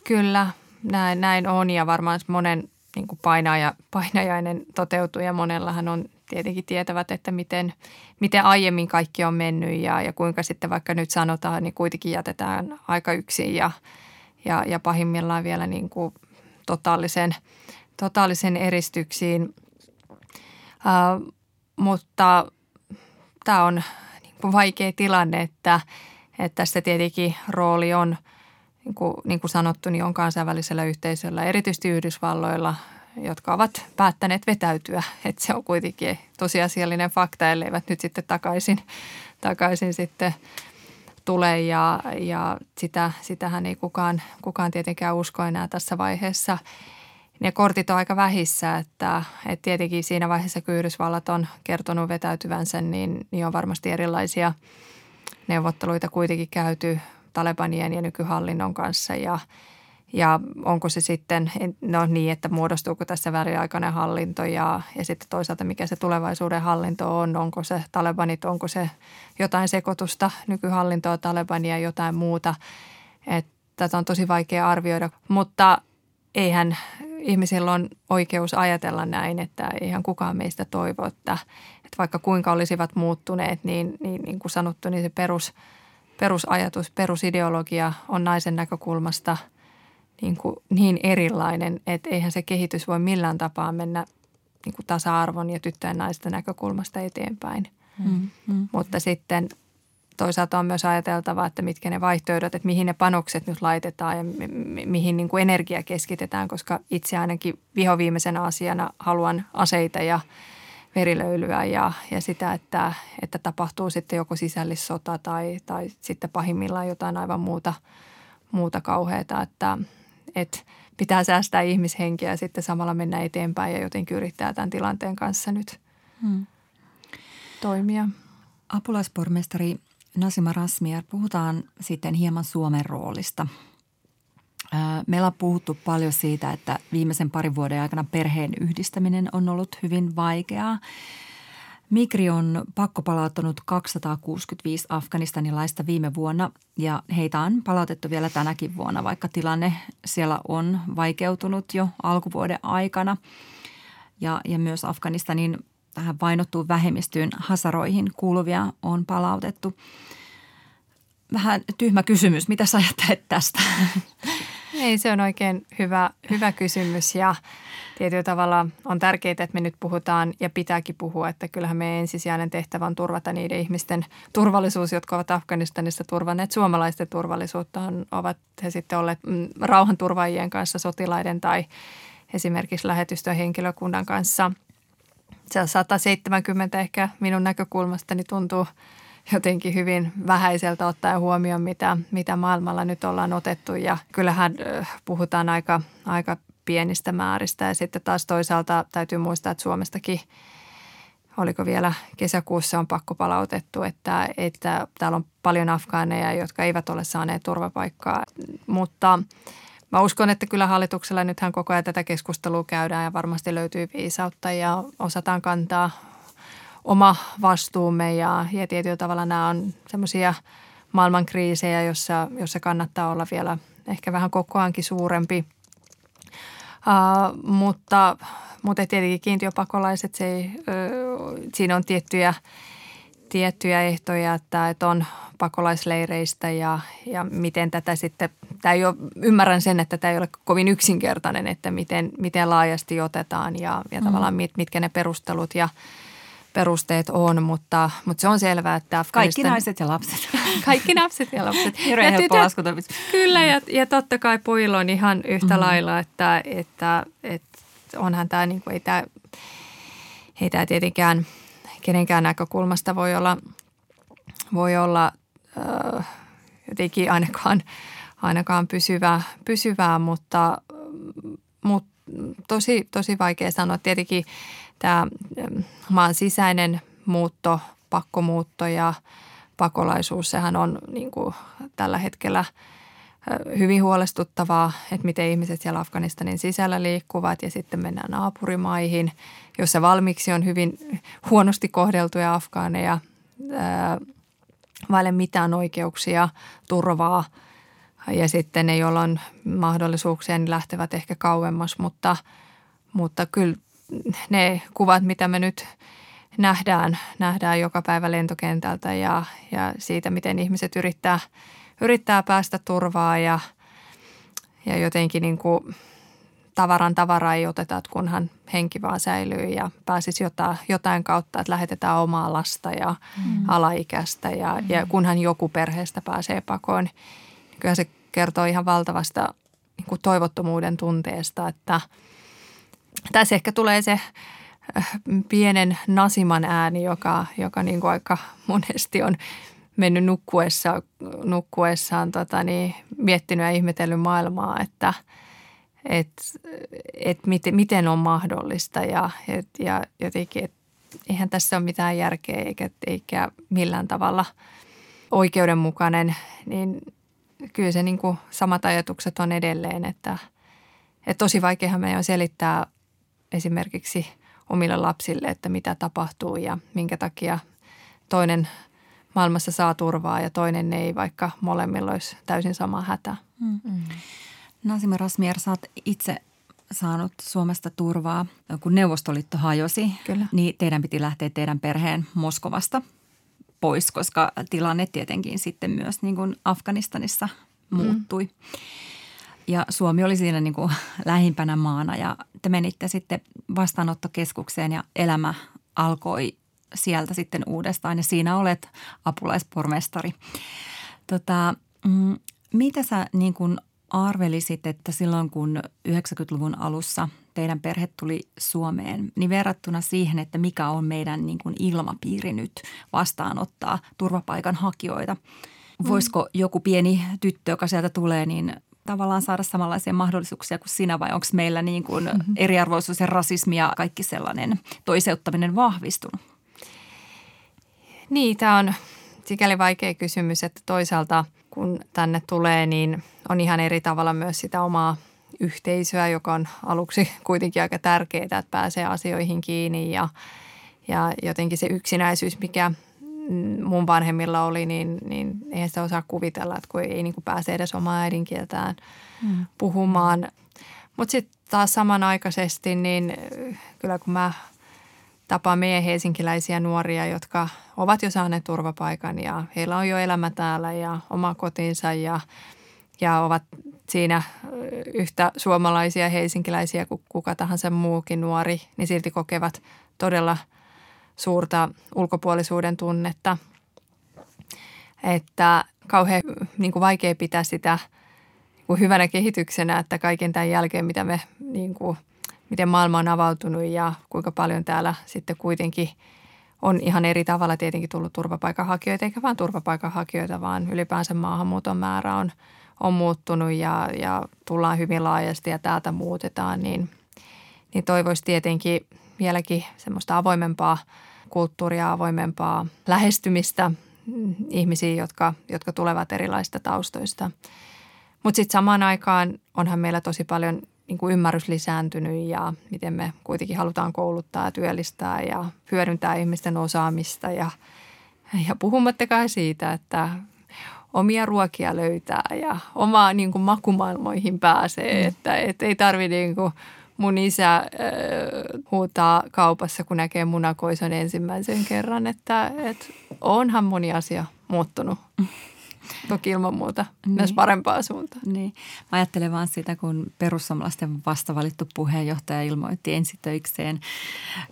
Speaker 1: kyllä näin, näin on ja varmaan monen niin kuin painaja, painajainen toteutuu ja monellahan on tietenkin tietävät, että miten, miten aiemmin kaikki on mennyt ja, ja kuinka sitten vaikka nyt sanotaan, niin kuitenkin jätetään aika yksin ja, ja, ja pahimmillaan vielä niin kuin totaalisen, totaalisen eristyksiin. Uh, mutta tämä on niin kuin vaikea tilanne, että, että tässä tietenkin rooli on, niin kuin, niin kuin sanottu, niin on kansainvälisellä yhteisöllä, erityisesti Yhdysvalloilla, jotka ovat päättäneet vetäytyä. Että se on kuitenkin tosiasiallinen fakta, elleivät nyt sitten takaisin, takaisin sitten tule ja, ja sitä, sitähän ei kukaan, kukaan tietenkään usko enää tässä vaiheessa. Ne kortit on aika vähissä, että, että tietenkin siinä vaiheessa, kun Yhdysvallat on kertonut vetäytyvänsä, niin, niin on varmasti erilaisia neuvotteluita kuitenkin käyty Talebanien ja nykyhallinnon kanssa ja – ja onko se sitten no niin, että muodostuuko tässä väliaikainen hallinto ja, ja sitten toisaalta mikä se tulevaisuuden hallinto on. Onko se Talebanit, onko se jotain sekoitusta nykyhallintoa Talebania jotain muuta. Että tätä on tosi vaikea arvioida, mutta eihän ihmisillä on oikeus ajatella näin, että eihän kukaan meistä toivo, että, että vaikka kuinka olisivat muuttuneet, niin, niin, niin kuin sanottu, niin se perus, perusajatus, perusideologia on naisen näkökulmasta – niin, kuin niin erilainen, että eihän se kehitys voi millään tapaa mennä niin kuin tasa-arvon ja tyttöjen naisten näkökulmasta eteenpäin. Mm, mm. Mutta sitten toisaalta on myös ajateltava, että mitkä ne vaihtoehdot, että mihin ne panokset nyt laitetaan ja mi- mihin niin kuin energia keskitetään, koska itse ainakin vihoviimeisenä asiana haluan aseita ja verilöylyä ja, ja sitä, että, että tapahtuu sitten joko sisällissota tai, tai sitten pahimmillaan jotain aivan muuta, muuta kauheata, että – että pitää säästää ihmishenkiä ja sitten samalla mennä eteenpäin ja jotenkin yrittää tämän tilanteen kanssa nyt hmm. toimia.
Speaker 4: Apulaispormestari Nasima Rasmier, puhutaan sitten hieman Suomen roolista. Meillä on puhuttu paljon siitä, että viimeisen parin vuoden aikana perheen yhdistäminen on ollut hyvin vaikeaa. Migri on pakkopalauttanut 265 afganistanilaista viime vuonna ja heitä on palautettu vielä tänäkin vuonna, vaikka tilanne siellä on vaikeutunut jo alkuvuoden aikana. Ja, ja myös Afganistanin tähän vainottuun vähemmistöön hasaroihin kuuluvia on palautettu. Vähän tyhmä kysymys. Mitä sä ajattelet tästä?
Speaker 1: Ei, se on oikein hyvä, hyvä kysymys ja tietyllä tavalla on tärkeää, että me nyt puhutaan ja pitääkin puhua, että kyllähän meidän ensisijainen tehtävä on turvata niiden ihmisten turvallisuus, jotka ovat Afganistanissa turvanneet suomalaisten turvallisuutta, on, ovat he sitten olleet mm, rauhanturvaajien kanssa, sotilaiden tai esimerkiksi lähetystön henkilökunnan kanssa. Se 170 ehkä minun näkökulmastani tuntuu jotenkin hyvin vähäiseltä ottaen huomioon, mitä, mitä maailmalla nyt ollaan otettu. Ja kyllähän puhutaan aika, aika pienistä määristä. Ja sitten taas toisaalta täytyy muistaa, että Suomestakin oliko vielä kesäkuussa on pakko palautettu, että, että täällä on paljon afgaaneja, jotka eivät ole saaneet turvapaikkaa. Mutta mä uskon, että kyllä hallituksella nythän koko ajan tätä keskustelua käydään ja varmasti löytyy viisautta ja osataan kantaa oma vastuumme ja, ja tietyllä tavalla nämä on semmoisia maailmankriisejä, jossa, jossa kannattaa olla vielä ehkä vähän kokoankin suurempi. Uh, mutta, mutta tietenkin kiintiöpakolaiset, se ei, uh, siinä on tiettyjä, tiettyjä ehtoja, että, että on pakolaisleireistä ja, ja miten tätä sitten, tämä ei ole, ymmärrän sen, että tämä ei ole kovin yksinkertainen, että miten, miten laajasti otetaan ja, ja mm. tavallaan mit, mitkä ne perustelut ja – perusteet on, mutta, mutta se on selvää, että
Speaker 4: Afganistan... Kaikki naiset ja lapset.
Speaker 1: Kaikki naiset ja lapset.
Speaker 4: Hirveän ja helppo tytöt,
Speaker 1: Kyllä, ja, ja totta kai pojilla on ihan yhtä mm-hmm. lailla, että, että, että onhan tämä, niin kuin, ei tämä, ei tämä tietenkään kenenkään näkökulmasta voi olla, voi olla äh, jotenkin ainakaan, ainakaan pysyvää, pysyvää mutta, mutta tosi, tosi vaikea sanoa. Tietenkin tämä maan sisäinen muutto, pakkomuutto ja pakolaisuus, sehän on niin kuin tällä hetkellä hyvin huolestuttavaa, että miten ihmiset siellä Afganistanin sisällä liikkuvat ja sitten mennään naapurimaihin, jossa valmiiksi on hyvin huonosti kohdeltuja afgaaneja, vaille mitään oikeuksia, turvaa ja sitten ne, joilla on mahdollisuuksia, niin lähtevät ehkä kauemmas, mutta, mutta kyllä ne kuvat, mitä me nyt nähdään, nähdään joka päivä lentokentältä ja, ja siitä, miten ihmiset yrittää, yrittää päästä turvaa ja, ja jotenkin niin kuin tavaran tavaraa ei oteta, että kunhan henki vaan säilyy ja pääsisi jotain, jotain kautta, että lähetetään omaa lasta ja mm. alaikäistä ja, mm. ja kunhan joku perheestä pääsee pakoon. Kyllä se kertoo ihan valtavasta niin kuin toivottomuuden tunteesta, että tässä ehkä tulee se äh, pienen nasiman ääni, joka, joka niin kuin aika monesti on mennyt nukkuessa, nukkuessaan tota niin, miettinyt ja ihmetellyt maailmaa, että – että et miten, miten on mahdollista ja, et, ja jotenkin, että eihän tässä ole mitään järkeä eikä, eikä millään tavalla oikeudenmukainen, niin kyllä se niin kuin samat ajatukset on edelleen, että, että tosi vaikeahan meidän on selittää esimerkiksi omille lapsille, että mitä tapahtuu ja minkä takia toinen maailmassa saa turvaa ja toinen ei, vaikka molemmilla olisi täysin sama hätä. Mm. Mm.
Speaker 4: Nasima Rasmier, sä oot itse saanut Suomesta turvaa, kun Neuvostoliitto hajosi, Kyllä. niin teidän piti lähteä teidän perheen Moskovasta pois, koska tilanne tietenkin sitten myös niin kuin Afganistanissa muuttui. Mm. Ja Suomi oli siinä niin kuin lähimpänä maana ja te menitte sitten vastaanottokeskukseen ja elämä alkoi sieltä sitten uudestaan ja siinä olet apulaispormestari. Tota, mm, mitä sä niin kuin arvelisit, että silloin kun 90-luvun alussa teidän perhe tuli Suomeen, niin verrattuna siihen, että mikä on meidän niin kuin ilmapiiri nyt vastaanottaa turvapaikanhakijoita, mm. voisiko joku pieni tyttö, joka sieltä tulee, niin tavallaan saada samanlaisia mahdollisuuksia kuin sinä vai onko meillä niin kuin mm-hmm. eriarvoisuus ja rasismi ja kaikki sellainen toiseuttaminen vahvistunut?
Speaker 1: Niin, tämä on sikäli vaikea kysymys, että toisaalta kun tänne tulee, niin on ihan eri tavalla myös sitä omaa yhteisöä, joka on aluksi kuitenkin aika tärkeää, että pääsee asioihin kiinni ja, ja jotenkin se yksinäisyys, mikä mun vanhemmilla oli, niin, niin eihän sitä osaa kuvitella, että kun ei niin kuin pääse edes omaa äidinkieltään mm. puhumaan. Mutta sitten taas samanaikaisesti, niin kyllä kun mä tapaan meidän helsinkiläisiä nuoria, jotka ovat jo saaneet turvapaikan ja heillä on jo elämä täällä ja oma kotinsa ja, ja ovat siinä yhtä suomalaisia helsinkiläisiä kuin kuka tahansa muukin nuori, niin silti kokevat todella suurta ulkopuolisuuden tunnetta. Että kauhean niin kuin vaikea pitää sitä niin kuin hyvänä kehityksenä, että kaiken tämän jälkeen, mitä me niin kuin – miten maailma on avautunut ja kuinka paljon täällä sitten kuitenkin on ihan eri tavalla tietenkin tullut turvapaikanhakijoita, eikä vain turvapaikanhakijoita, vaan ylipäänsä maahanmuuton määrä on, on muuttunut ja, ja tullaan hyvin laajasti ja täältä muutetaan, niin, niin toivoisi tietenkin vieläkin semmoista avoimempaa kulttuuria, avoimempaa lähestymistä ihmisiin, jotka, jotka tulevat erilaisista taustoista. Mutta sitten samaan aikaan onhan meillä tosi paljon niin kuin ymmärrys lisääntynyt ja miten me kuitenkin halutaan kouluttaa ja työllistää ja hyödyntää ihmisten osaamista ja, ja puhumattakaan siitä, että omia ruokia löytää ja omaa niin kuin makumaailmoihin pääsee, mm. että et ei tarvitse niin kuin mun isä äh, huutaa kaupassa, kun näkee munakoison ensimmäisen kerran, että et onhan moni asia muuttunut. Toki ilman muuta niin. myös parempaa suuntaan.
Speaker 4: Niin. Mä ajattelen vaan sitä, kun perussuomalaisten vastavalittu puheenjohtaja ilmoitti ensitöikseen,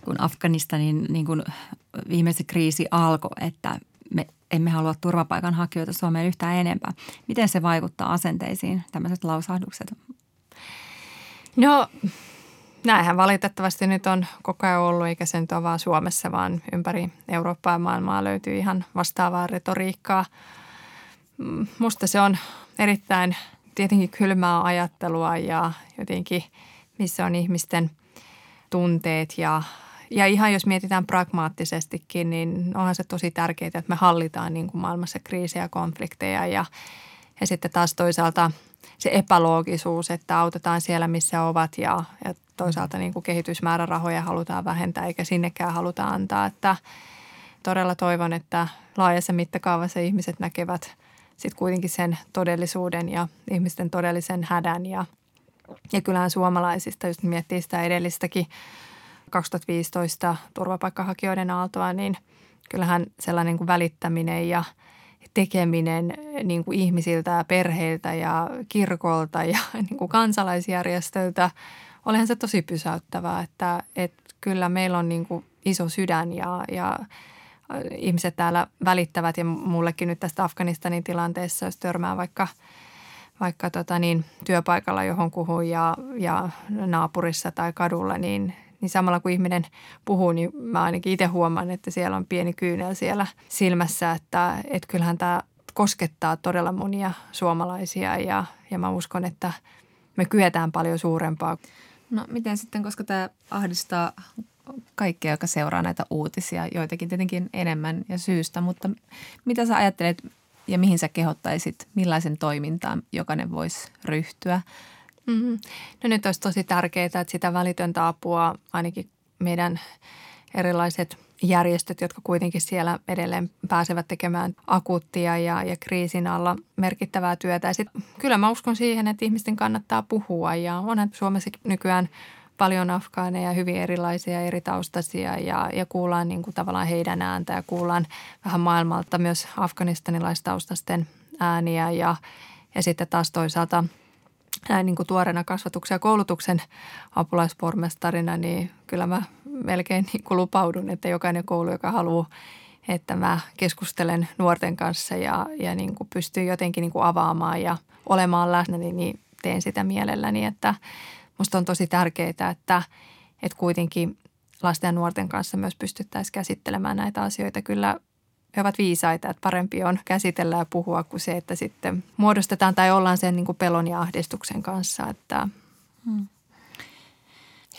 Speaker 4: kun Afganistanin niin kun viimeisin kriisi alkoi, että me emme halua turvapaikanhakijoita Suomeen yhtään enempää. Miten se vaikuttaa asenteisiin, tämmöiset lausahdukset?
Speaker 1: No näinhän valitettavasti nyt on koko ajan ollut, eikä se nyt ole vaan Suomessa, vaan ympäri Eurooppaa ja maailmaa löytyy ihan vastaavaa retoriikkaa – musta se on erittäin tietenkin kylmää ajattelua ja jotenkin missä on ihmisten tunteet ja, ja ihan jos mietitään pragmaattisestikin, niin onhan se tosi tärkeää, että me hallitaan niin kuin maailmassa kriisejä ja konflikteja ja, ja sitten taas toisaalta se epäloogisuus, että autetaan siellä, missä ovat ja, ja toisaalta niin kuin kehitysmäärärahoja halutaan vähentää eikä sinnekään haluta antaa, että todella toivon, että laajassa mittakaavassa ihmiset näkevät sitten kuitenkin sen todellisuuden ja ihmisten todellisen hädän. Ja, ja kyllähän suomalaisista, jos miettii sitä edellistäkin 2015 turvapaikkahakijoiden aaltoa, niin kyllähän sellainen niin kuin välittäminen ja tekeminen niin kuin ihmisiltä ja perheiltä ja kirkolta ja niin kuin kansalaisjärjestöiltä, olihan se tosi pysäyttävää, että, että kyllä meillä on niin kuin iso sydän ja, ja ihmiset täällä välittävät ja mullekin nyt tästä Afganistanin tilanteessa, jos törmää vaikka, vaikka tota niin, työpaikalla johonkuhun ja, ja naapurissa tai kadulla, niin, niin samalla kun ihminen puhuu, niin mä ainakin itse huomaan, että siellä on pieni kyynel siellä silmässä, että, että kyllähän tämä koskettaa todella monia suomalaisia ja, ja mä uskon, että me kyetään paljon suurempaa.
Speaker 3: No miten sitten, koska tämä ahdistaa kaikkea, joka seuraa näitä uutisia, joitakin tietenkin enemmän ja syystä, mutta mitä sä ajattelet ja mihin sä kehottaisit, millaisen toimintaan jokainen voisi ryhtyä?
Speaker 1: Mm-hmm. No nyt olisi tosi tärkeää, että sitä välitöntä apua ainakin meidän erilaiset järjestöt, jotka kuitenkin siellä edelleen pääsevät tekemään akuuttia ja, ja kriisin alla merkittävää työtä. Ja sit, kyllä mä uskon siihen, että ihmisten kannattaa puhua ja onhan Suomessa nykyään – paljon afgaaneja, hyvin erilaisia eri taustaisia ja, ja kuullaan niin kuin tavallaan heidän ääntä ja kuullaan vähän maailmalta myös afganistanilaistaustasten ääniä ja, ja sitten taas toisaalta näin niin kuin tuoreena kasvatuksen ja koulutuksen apulaispormestarina, niin kyllä mä melkein niin kuin lupaudun, että jokainen koulu, joka haluaa, että mä keskustelen nuorten kanssa ja, ja niin kuin pystyy jotenkin niin kuin avaamaan ja olemaan läsnä, niin, niin teen sitä mielelläni, että Musta on tosi tärkeää, että, että kuitenkin lasten ja nuorten kanssa myös pystyttäisiin käsittelemään näitä asioita. Kyllä he ovat viisaita, että parempi on käsitellä ja puhua kuin se, että sitten muodostetaan tai ollaan sen niin kuin pelon ja ahdistuksen kanssa. Että. Hmm.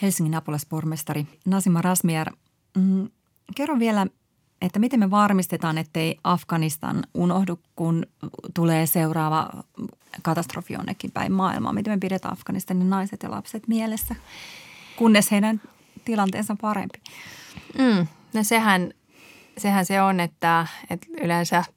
Speaker 4: Helsingin apulaispormestari Nasima Rasmier, mm, kerro vielä, että miten me varmistetaan, ettei Afganistan unohdu, kun tulee seuraava katastrofi jonnekin päin maailmaa. Miten me pidetään Afganistanin naiset ja lapset mielessä, kunnes heidän tilanteensa on parempi?
Speaker 1: Mm, no sehän, sehän se on, että, että yleensä –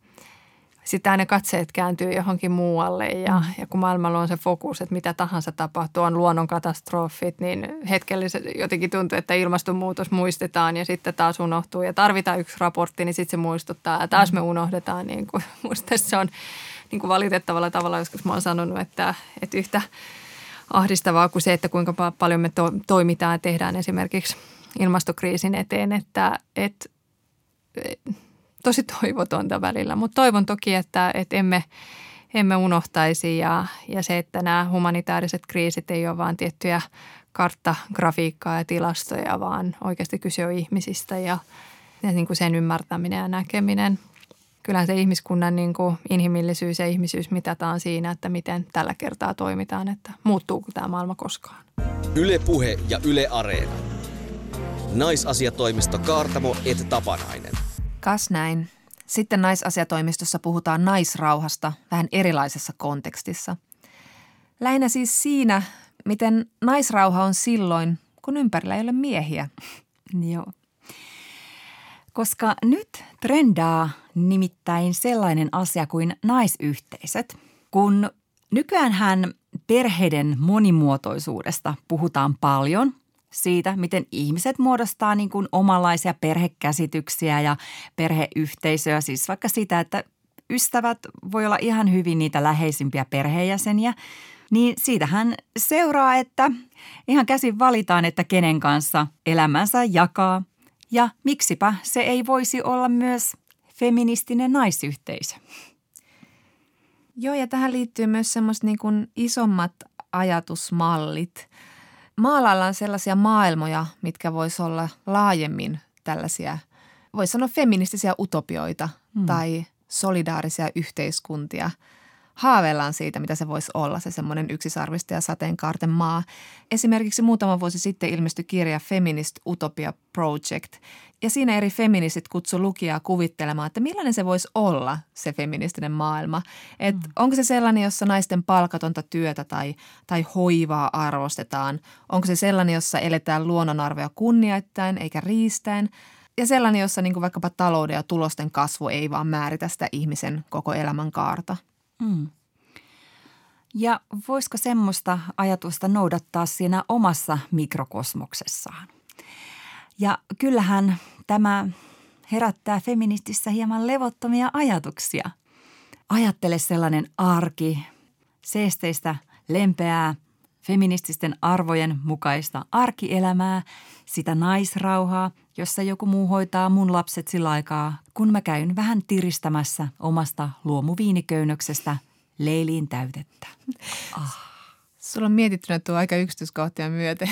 Speaker 1: sitten aina katseet kääntyy johonkin muualle ja, mm. ja kun maailmalla on se fokus, että mitä tahansa tapahtuu, on luonnonkatastrofit, niin hetkellisesti jotenkin tuntuu, että ilmastonmuutos muistetaan ja sitten taas unohtuu ja tarvitaan yksi raportti, niin sitten se muistuttaa ja taas me mm. unohdetaan. Niin kuin, musta se on niin kuin valitettavalla tavalla, joskus mä oon sanonut, että, että yhtä ahdistavaa kuin se, että kuinka paljon me to, toimitaan ja tehdään esimerkiksi ilmastokriisin eteen, että, että tosi toivotonta välillä, mutta toivon toki, että, että emme, emme unohtaisi ja, ja se, että nämä humanitaariset kriisit ei ole vain tiettyjä karttagrafiikkaa ja tilastoja, vaan oikeasti kyse on ihmisistä ja, ja niin kuin sen ymmärtäminen ja näkeminen. Kyllähän se ihmiskunnan niin kuin inhimillisyys ja ihmisyys mitataan siinä, että miten tällä kertaa toimitaan, että muuttuuko tämä maailma koskaan.
Speaker 2: Ylepuhe ja Yle Areena. Naisasiatoimisto Kaartamo et Tapanainen.
Speaker 3: Kas näin. Sitten naisasiatoimistossa puhutaan naisrauhasta vähän erilaisessa kontekstissa. Lähinnä siis siinä, miten naisrauha on silloin, kun ympärillä ei ole miehiä.
Speaker 4: Joo. Koska nyt trendaa nimittäin sellainen asia kuin naisyhteisöt. Kun nykyään perheiden monimuotoisuudesta puhutaan paljon – siitä, miten ihmiset muodostaa niin kuin omanlaisia perhekäsityksiä ja perheyhteisöä. Siis vaikka sitä, että ystävät voi olla ihan hyvin niitä läheisimpiä perheenjäseniä, niin siitähän seuraa, että ihan käsin valitaan, että kenen kanssa elämänsä jakaa. Ja miksipä se ei voisi olla myös feministinen naisyhteisö.
Speaker 3: Joo, ja tähän liittyy myös semmoista niin isommat ajatusmallit – maalailla on sellaisia maailmoja, mitkä vois olla laajemmin tällaisia, voisi sanoa feministisiä utopioita hmm. tai solidaarisia yhteiskuntia. Haaveillaan siitä, mitä se voisi olla, se semmoinen yksisarvista ja sateenkaarten maa. Esimerkiksi muutama vuosi sitten ilmestyi kirja Feminist Utopia Project, ja siinä eri feministit kutsu lukijaa kuvittelemaan, että millainen se voisi olla, se feministinen maailma. Et mm. Onko se sellainen, jossa naisten palkatonta työtä tai, tai hoivaa arvostetaan? Onko se sellainen, jossa eletään luonnonarvoja kunnioittain eikä riistäen? Ja sellainen, jossa niin vaikkapa talouden ja tulosten kasvu ei vaan määritä sitä ihmisen koko elämän kaarta. Mm.
Speaker 4: Ja voisiko semmoista ajatusta noudattaa siinä omassa mikrokosmoksessaan? Ja kyllähän tämä herättää feministissä hieman levottomia ajatuksia. Ajattele sellainen arki, seesteistä, lempeää, feminististen arvojen mukaista arkielämää, sitä naisrauhaa, jossa joku muu hoitaa mun lapset sillä aikaa, kun mä käyn vähän tiristämässä omasta luomuviiniköynnöksestä leiliin täytettä.
Speaker 3: Ah. Sulla on mietittynä tuo aika yksityiskohtia myöten.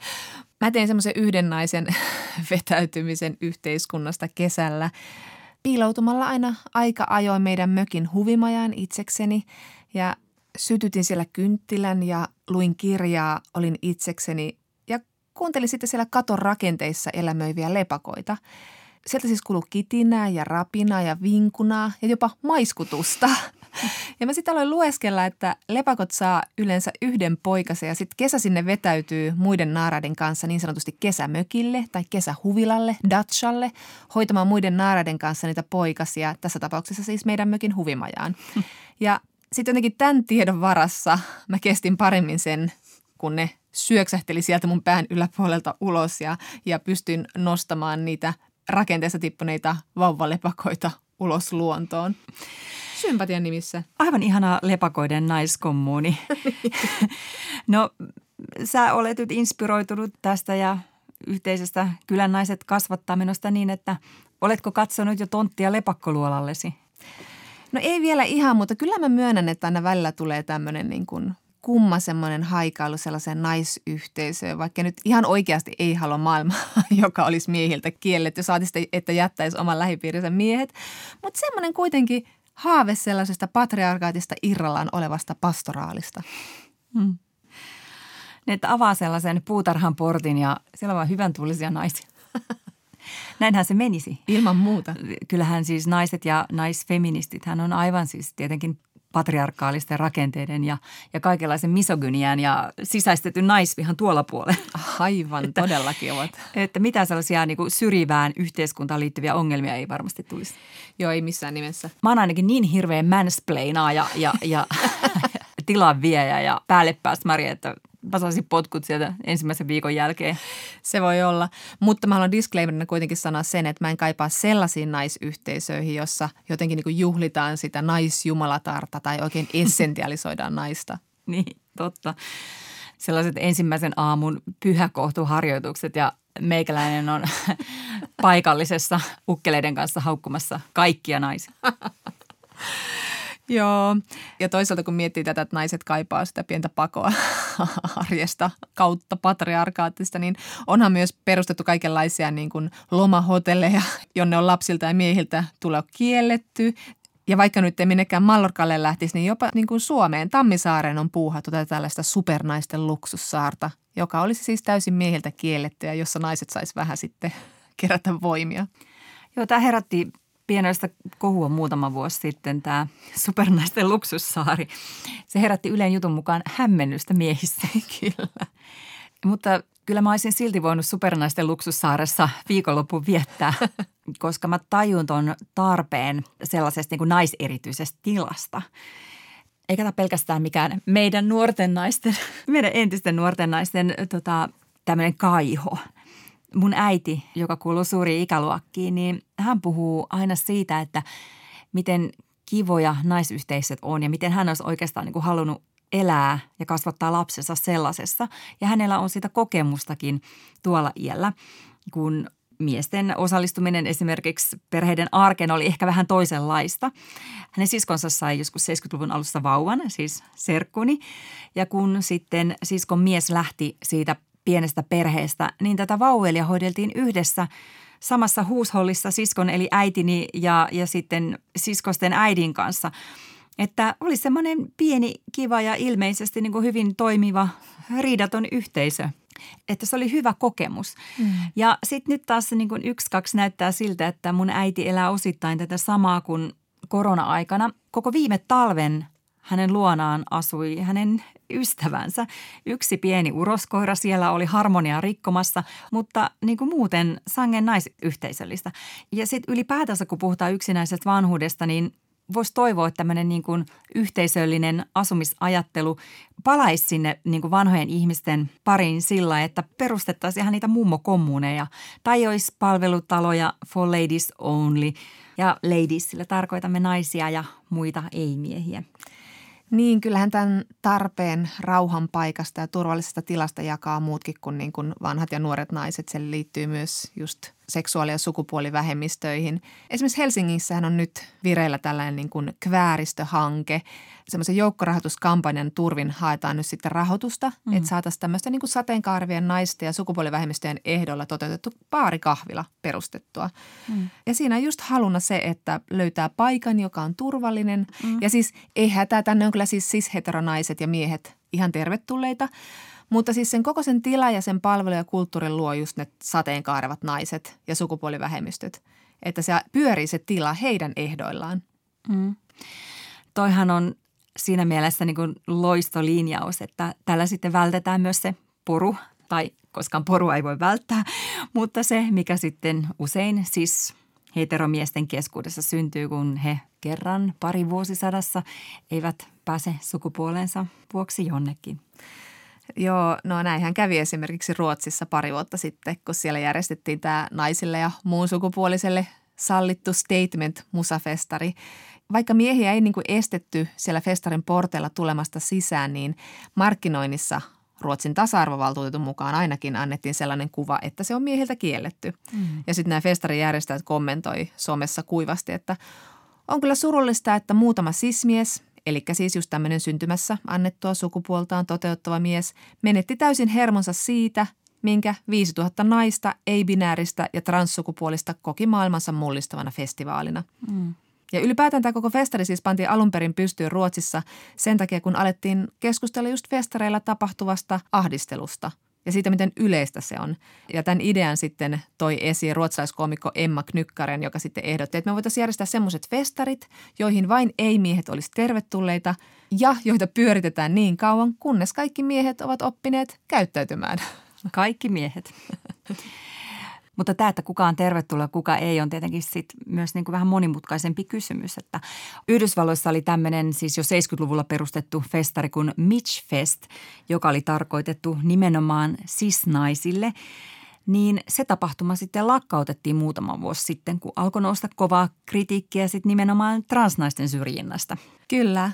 Speaker 3: Mä tein semmoisen yhden naisen vetäytymisen yhteiskunnasta kesällä piiloutumalla aina aika ajoin meidän mökin huvimajaan itsekseni ja sytytin siellä kynttilän ja luin kirjaa, olin itsekseni kuuntelin sitten siellä katon rakenteissa elämöiviä lepakoita. Sieltä siis kuului kitinää ja rapinaa ja vinkunaa ja jopa maiskutusta – Ja mä sitten aloin lueskella, että lepakot saa yleensä yhden poikasen ja sitten kesä sinne vetäytyy muiden naaraiden kanssa niin sanotusti kesämökille tai kesähuvilalle, dachalle, hoitamaan muiden naaraiden kanssa niitä poikasia, tässä tapauksessa siis meidän mökin huvimajaan. Ja sitten jotenkin tämän tiedon varassa mä kestin paremmin sen, kun ne syöksähteli sieltä mun pään yläpuolelta ulos ja, ja pystyin nostamaan niitä rakenteessa tippuneita vauvalepakoita ulos luontoon sympatian nimissä.
Speaker 4: Aivan ihana lepakoiden naiskommuuni. no, sä olet nyt inspiroitunut tästä ja yhteisestä Kylän naiset kasvattaa minusta niin, että oletko katsonut jo tonttia lepakkoluolallesi?
Speaker 3: No ei vielä ihan, mutta kyllä mä myönnän, että aina välillä tulee tämmöinen niin kuin kumma semmoinen haikailu sellaiseen naisyhteisöön, vaikka nyt ihan oikeasti ei halua maailmaa, joka olisi miehiltä kielletty. Saatisi, että jättäisi oman lähipiirinsä miehet. Mutta semmoinen kuitenkin haave sellaisesta patriarkaatista irrallaan olevasta pastoraalista. Hmm.
Speaker 4: Ne, että avaa sellaisen puutarhan portin ja siellä on vain hyvän tullisia naisia. Näinhän se menisi.
Speaker 3: Ilman muuta.
Speaker 4: Kyllähän siis naiset ja naisfeministit, hän on aivan siis tietenkin patriarkaalisten rakenteiden ja, ja kaikenlaisen misogynian ja sisäistetyn naisvihan tuolla puolella.
Speaker 3: Aivan, että, todellakin ovat.
Speaker 4: Että mitä sellaisia niin kuin syrjivään yhteiskuntaan liittyviä ongelmia ei varmasti tulisi.
Speaker 3: Joo, ei missään nimessä.
Speaker 4: Mä oon ainakin niin hirveän mansplainaa ja, ja, ja tilan viejä ja päälle päästä että mä saisin potkut sieltä ensimmäisen viikon jälkeen.
Speaker 3: Se voi olla, mutta mä haluan disclaimerina kuitenkin sanoa sen, että mä en kaipaa sellaisiin naisyhteisöihin, jossa jotenkin niin juhlitaan sitä naisjumalatarta tai oikein essentialisoidaan naista.
Speaker 4: niin, totta. Sellaiset ensimmäisen aamun pyhäkohtuharjoitukset ja meikäläinen on paikallisessa ukkeleiden kanssa haukkumassa kaikkia naisia.
Speaker 3: Joo, ja toisaalta kun miettii tätä, että naiset kaipaa sitä pientä pakoa arjesta kautta patriarkaattista, niin onhan myös perustettu kaikenlaisia niin kuin lomahotelleja, jonne on lapsilta ja miehiltä tulla kielletty. Ja vaikka nyt ei minnekään Mallorkalle lähtisi, niin jopa niin kuin Suomeen, Tammisaareen on puuhattu tätä tällaista supernaisten luksussaarta, joka olisi siis täysin miehiltä kielletty ja jossa naiset sais vähän sitten kerätä voimia.
Speaker 4: Joo, tämä herätti pienoista kohua muutama vuosi sitten tämä supernaisten luksussaari. Se herätti Ylen jutun mukaan hämmennystä miehissä. Kyllä. Mutta kyllä mä olisin silti voinut supernaisten luksussaaressa viikonlopun viettää, koska mä tajun ton tarpeen sellaisesta niin kuin naiserityisestä tilasta. Eikä tämä pelkästään mikään meidän nuorten naisten, meidän entisten nuorten naisten tota, tämmöinen kaiho – mun äiti, joka kuuluu suuriin ikäluokkiin, niin hän puhuu aina siitä, että miten kivoja naisyhteisöt on ja miten hän olisi oikeastaan niin kuin halunnut elää ja kasvattaa lapsensa sellaisessa. Ja hänellä on sitä kokemustakin tuolla iällä, kun miesten osallistuminen esimerkiksi perheiden arkeen oli ehkä vähän toisenlaista. Hänen siskonsa sai joskus 70-luvun alussa vauvan, siis serkkuni. Ja kun sitten siskon mies lähti siitä pienestä perheestä, niin tätä vauvelia hoideltiin yhdessä samassa huushollissa siskon eli äitini ja, ja sitten siskosten äidin kanssa. Että oli semmoinen pieni, kiva ja ilmeisesti niin kuin hyvin toimiva riidaton yhteisö. Että se oli hyvä kokemus. Mm. Ja sitten nyt taas niin kuin yksi, kaksi näyttää siltä, että mun äiti elää osittain tätä samaa kuin korona-aikana. Koko viime talven hänen luonaan asui hänen ystävänsä. Yksi pieni uroskoira siellä oli harmoniaa rikkomassa, mutta niin kuin muuten sangen naisyhteisöllistä. Ja sitten ylipäätänsä, kun puhutaan yksinäisestä vanhuudesta, niin voisi toivoa, että tämmöinen niin kuin yhteisöllinen asumisajattelu palaisi sinne niin kuin vanhojen ihmisten pariin sillä, että perustettaisiin ihan niitä mummokommuneja tai olisi palvelutaloja for ladies only. Ja ladies, sillä tarkoitamme naisia ja muita ei-miehiä.
Speaker 3: Niin, kyllähän tämän tarpeen rauhan paikasta ja turvallisesta tilasta jakaa muutkin kuin, niin kuin vanhat ja nuoret naiset. Se liittyy myös just seksuaali- ja sukupuolivähemmistöihin. Esimerkiksi Helsingissähän on nyt vireillä tällainen niin kuin kvääristöhanke. Semmoisen joukkorahoituskampanjan turvin haetaan nyt sitten rahoitusta, mm. että saataisiin tämmöistä niin kuin sateenkaarvien naisten ja sukupuolivähemmistöjen ehdolla toteutettu paarikahvila perustettua. Mm. Ja siinä on just haluna se, että löytää paikan, joka on turvallinen. Mm. Ja siis ei hätää, tänne on kyllä siis cis-heteronaiset ja miehet ihan tervetulleita – mutta siis sen koko sen tila ja sen palvelu ja kulttuurin luo just ne sateenkaarevat naiset ja sukupuolivähemmistöt. Että se pyörii se tila heidän ehdoillaan. Mm.
Speaker 4: Toihan on siinä mielessä niin kuin loistolinjaus, että tällä sitten vältetään myös se poru, tai koskaan porua ei voi välttää, mutta se, mikä sitten usein siis heteromiesten keskuudessa syntyy, kun he kerran pari vuosisadassa eivät pääse sukupuolensa vuoksi jonnekin.
Speaker 3: Joo, no näinhän kävi esimerkiksi Ruotsissa pari vuotta sitten, kun siellä järjestettiin tämä naisille ja muun sukupuoliselle sallittu statement musafestari. Vaikka miehiä ei niin kuin estetty siellä festarin porteilla tulemasta sisään, niin markkinoinnissa Ruotsin tasa-arvovaltuutetun mukaan ainakin annettiin sellainen kuva, että se on miehiltä kielletty. Mm. Ja sitten nämä festarin järjestäjät kommentoi somessa kuivasti, että on kyllä surullista, että muutama sismies – eli siis just tämmöinen syntymässä annettua sukupuoltaan toteuttava mies, menetti täysin hermonsa siitä, minkä 5000 naista, ei-binääristä ja transsukupuolista koki maailmansa mullistavana festivaalina. Mm. Ja ylipäätään tämä koko festari siis pantiin alun perin pystyyn Ruotsissa sen takia, kun alettiin keskustella just festareilla tapahtuvasta ahdistelusta – ja siitä, miten yleistä se on. Ja tämän idean sitten toi esiin ruotsalaiskomikko Emma Knykkaren, joka sitten ehdotti, että me voitaisiin järjestää semmoiset festarit, joihin vain ei-miehet olisi tervetulleita ja joita pyöritetään niin kauan, kunnes kaikki miehet ovat oppineet käyttäytymään.
Speaker 4: Kaikki miehet. Mutta tämä, että kuka on tervetullut ja kuka ei, on tietenkin sit myös niin kuin vähän monimutkaisempi kysymys. Että Yhdysvalloissa oli tämmöinen siis jo 70-luvulla perustettu festari kuin Mitch Fest, joka oli tarkoitettu nimenomaan cis-naisille – niin se tapahtuma sitten lakkautettiin muutama vuosi sitten, kun alkoi nousta kovaa kritiikkiä sitten nimenomaan transnaisten syrjinnästä.
Speaker 3: Kyllä.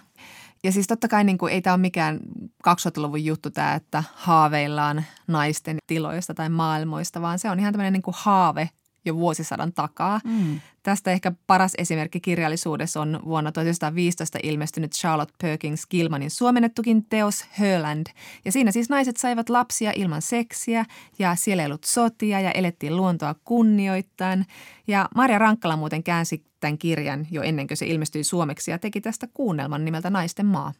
Speaker 3: Ja siis totta kai niin kuin, ei tämä ole mikään 2000-luvun juttu tämä, että haaveillaan naisten tiloista tai maailmoista, vaan se on ihan tämmöinen niin kuin haave jo vuosisadan takaa. Mm. Tästä ehkä paras esimerkki kirjallisuudessa on vuonna 1915 ilmestynyt Charlotte Perkins Gilmanin suomennettukin teos Herland. Ja siinä siis naiset saivat lapsia ilman seksiä ja siellä ei ollut sotia ja elettiin luontoa kunnioittain. Ja Maria Rankkala muuten käänsi tämän kirjan jo ennen kuin se ilmestyi suomeksi ja teki tästä kuunnelman nimeltä Naisten maa.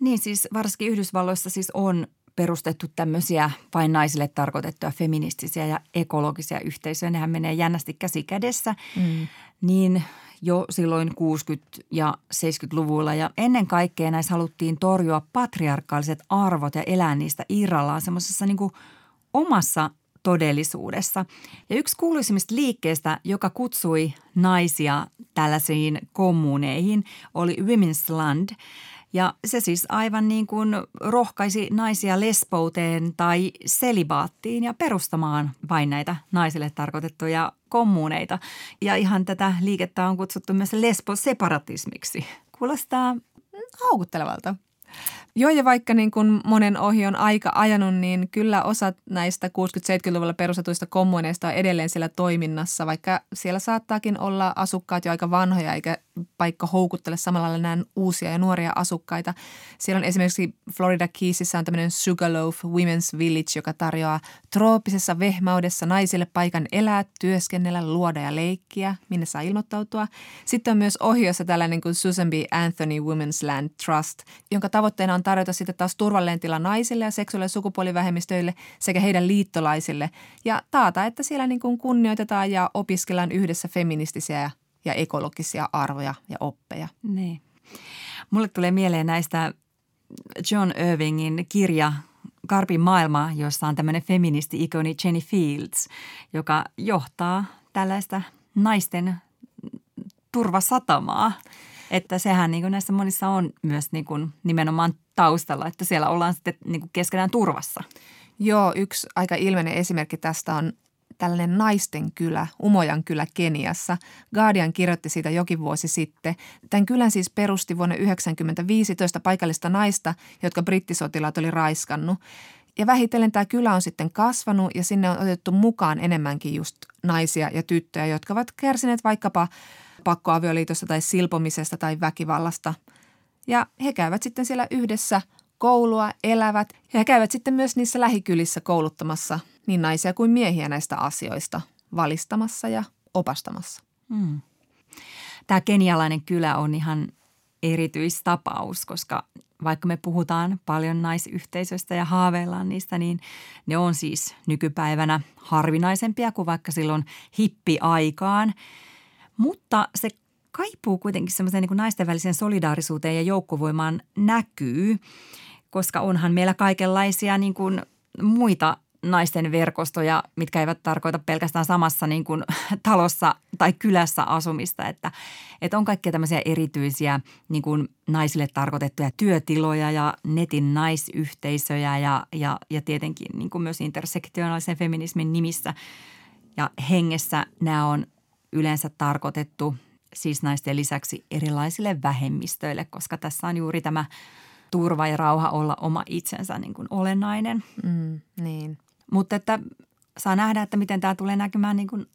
Speaker 4: Niin siis varsinkin Yhdysvalloissa siis on perustettu tämmöisiä vain naisille tarkoitettuja feministisiä ja ekologisia yhteisöjä. Nehän menee jännästi käsi kädessä. Mm. Niin jo silloin 60- ja 70-luvulla. Ja ennen kaikkea näissä haluttiin torjua patriarkaaliset arvot ja elää niistä irrallaan semmoisessa niin omassa todellisuudessa. Ja yksi kuuluisimmista liikkeistä, joka kutsui naisia tällaisiin kommuneihin, oli Women's Land – ja se siis aivan niin kuin rohkaisi naisia lesbouteen tai selibaattiin ja perustamaan vain näitä naisille tarkoitettuja kommuneita. Ja ihan tätä liikettä on kutsuttu myös lesboseparatismiksi. Kuulostaa
Speaker 3: haukuttelevalta. Joo, ja vaikka niin kuin monen ohi on aika ajanut, niin kyllä osa näistä 60-70-luvulla perustetuista kommuneista on edelleen siellä toiminnassa, vaikka siellä saattaakin olla asukkaat jo aika vanhoja, eikä paikka houkuttele samalla lailla nämä uusia ja nuoria asukkaita. Siellä on esimerkiksi Florida Keysissa on tämmöinen Sugarloaf Women's Village, joka tarjoaa trooppisessa vehmaudessa naisille paikan elää, työskennellä, luoda ja leikkiä, minne saa ilmoittautua. Sitten on myös ohiossa tällainen kuin Susan B. Anthony Women's Land Trust, jonka tavoitteena on tarjota sitten taas turvallinen tila naisille ja seksuaali- ja sukupuolivähemmistöille sekä heidän liittolaisille ja taata, että siellä niin kuin kunnioitetaan ja opiskellaan yhdessä feministisiä ja ekologisia arvoja ja oppeja.
Speaker 4: Niin. Mulle tulee mieleen näistä John Irvingin kirja Karpin maailma, jossa on tämmöinen feministi-ikoni Jenny Fields, joka johtaa tällaista naisten turvasatamaa. Että sehän niin kuin näissä monissa on myös niin kuin nimenomaan taustalla, että siellä ollaan sitten niin kuin keskenään turvassa.
Speaker 3: Joo, yksi aika ilmeinen esimerkki tästä on tällainen naisten kylä, Umojan kylä Keniassa. Guardian kirjoitti siitä jokin vuosi sitten. Tämän kylän siis perusti vuonna 1995 paikallista naista, jotka brittisotilaat oli raiskannut. Ja vähitellen tämä kylä on sitten kasvanut ja sinne on otettu mukaan enemmänkin just naisia ja tyttöjä, jotka ovat kärsineet vaikkapa pakkoavioliitosta tai silpomisesta tai väkivallasta. Ja he käyvät sitten siellä yhdessä koulua, elävät ja he käyvät sitten myös niissä lähikylissä kouluttamassa niin naisia kuin miehiä näistä asioista, valistamassa ja opastamassa. Hmm.
Speaker 4: Tämä kenialainen kylä on ihan erityistapaus, koska vaikka me puhutaan paljon naisyhteisöistä ja haaveillaan niistä, niin ne on siis nykypäivänä harvinaisempia kuin vaikka silloin hippiaikaan. Mutta se kaipuu kuitenkin semmoiseen niin naisten väliseen solidaarisuuteen ja joukkovoimaan näkyy, koska onhan meillä kaikenlaisia niin kuin muita naisten verkostoja, mitkä eivät tarkoita pelkästään samassa niin kuin talossa tai kylässä asumista, että, että on kaikkia tämmöisiä erityisiä niin kuin naisille tarkoitettuja työtiloja ja netin naisyhteisöjä ja, ja, ja tietenkin niin kuin myös intersektionaalisen feminismin nimissä ja hengessä. Nämä on yleensä tarkoitettu siis naisten lisäksi erilaisille vähemmistöille, koska tässä on juuri tämä turva ja rauha olla oma itsensä niin kuin olennainen.
Speaker 3: Mm, niin.
Speaker 4: Mutta että saa nähdä, että miten tämä tulee näkymään niin kuin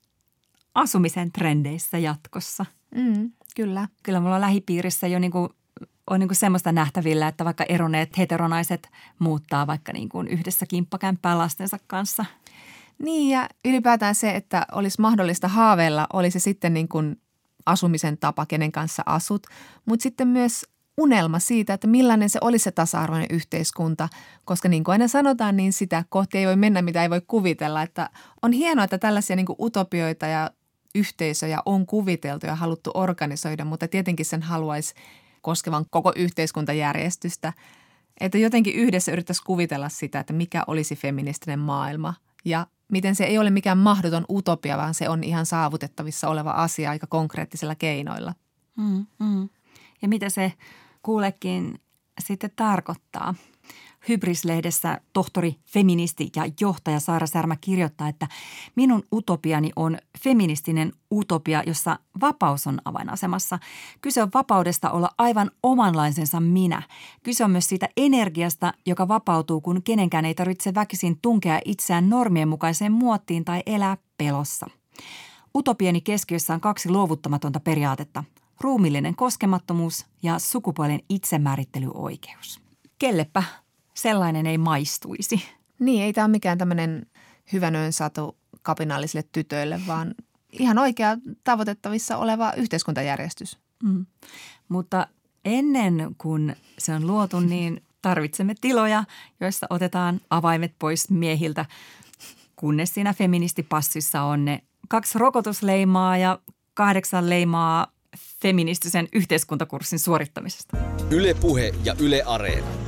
Speaker 4: asumisen trendeissä jatkossa.
Speaker 3: Mm, kyllä.
Speaker 4: Kyllä mulla on lähipiirissä jo niin kuin, on niin kuin semmoista nähtävillä, että vaikka eroneet heteronaiset muuttaa vaikka niin kuin yhdessä kimppakämppää lastensa kanssa.
Speaker 3: Niin ja ylipäätään se, että olisi mahdollista haaveilla, olisi sitten niin kuin asumisen tapa, kenen kanssa asut, mutta sitten myös unelma siitä, että millainen se olisi se tasa-arvoinen yhteiskunta, koska niin kuin aina sanotaan, niin sitä kohti ei voi mennä, mitä ei voi kuvitella. Että on hienoa, että tällaisia niin kuin utopioita ja yhteisöjä on kuviteltu ja haluttu organisoida, mutta tietenkin sen haluaisi koskevan koko yhteiskuntajärjestystä. Että jotenkin yhdessä yrittäisi kuvitella sitä, että mikä olisi feministinen maailma ja miten se ei ole mikään mahdoton utopia, vaan se on ihan saavutettavissa oleva asia aika konkreettisilla keinoilla.
Speaker 4: Mm, mm. Ja mitä se kuulekin sitten tarkoittaa? Hybrislehdessä tohtori, feministi ja johtaja Saara Särmä kirjoittaa, että minun utopiani on feministinen utopia, jossa vapaus on avainasemassa. Kyse on vapaudesta olla aivan omanlaisensa minä. Kyse on myös siitä energiasta, joka vapautuu, kun kenenkään ei tarvitse väkisin tunkea itseään normien mukaiseen muottiin tai elää pelossa. Utopiani keskiössä on kaksi luovuttamatonta periaatetta. Ruumillinen koskemattomuus ja sukupuolen itsemäärittelyoikeus. Kellepä sellainen ei maistuisi.
Speaker 3: Niin, ei tämä ole mikään tämmöinen hyvänöön saatu kapinallisille tytöille, vaan ihan oikea tavoitettavissa oleva yhteiskuntajärjestys. Mm.
Speaker 4: Mutta ennen kuin se on luotu, niin tarvitsemme tiloja, joissa otetaan avaimet pois miehiltä, kunnes siinä feministipassissa on ne kaksi rokotusleimaa ja kahdeksan leimaa feministisen yhteiskuntakurssin suorittamisesta.
Speaker 2: Ylepuhe ja Yle Areena.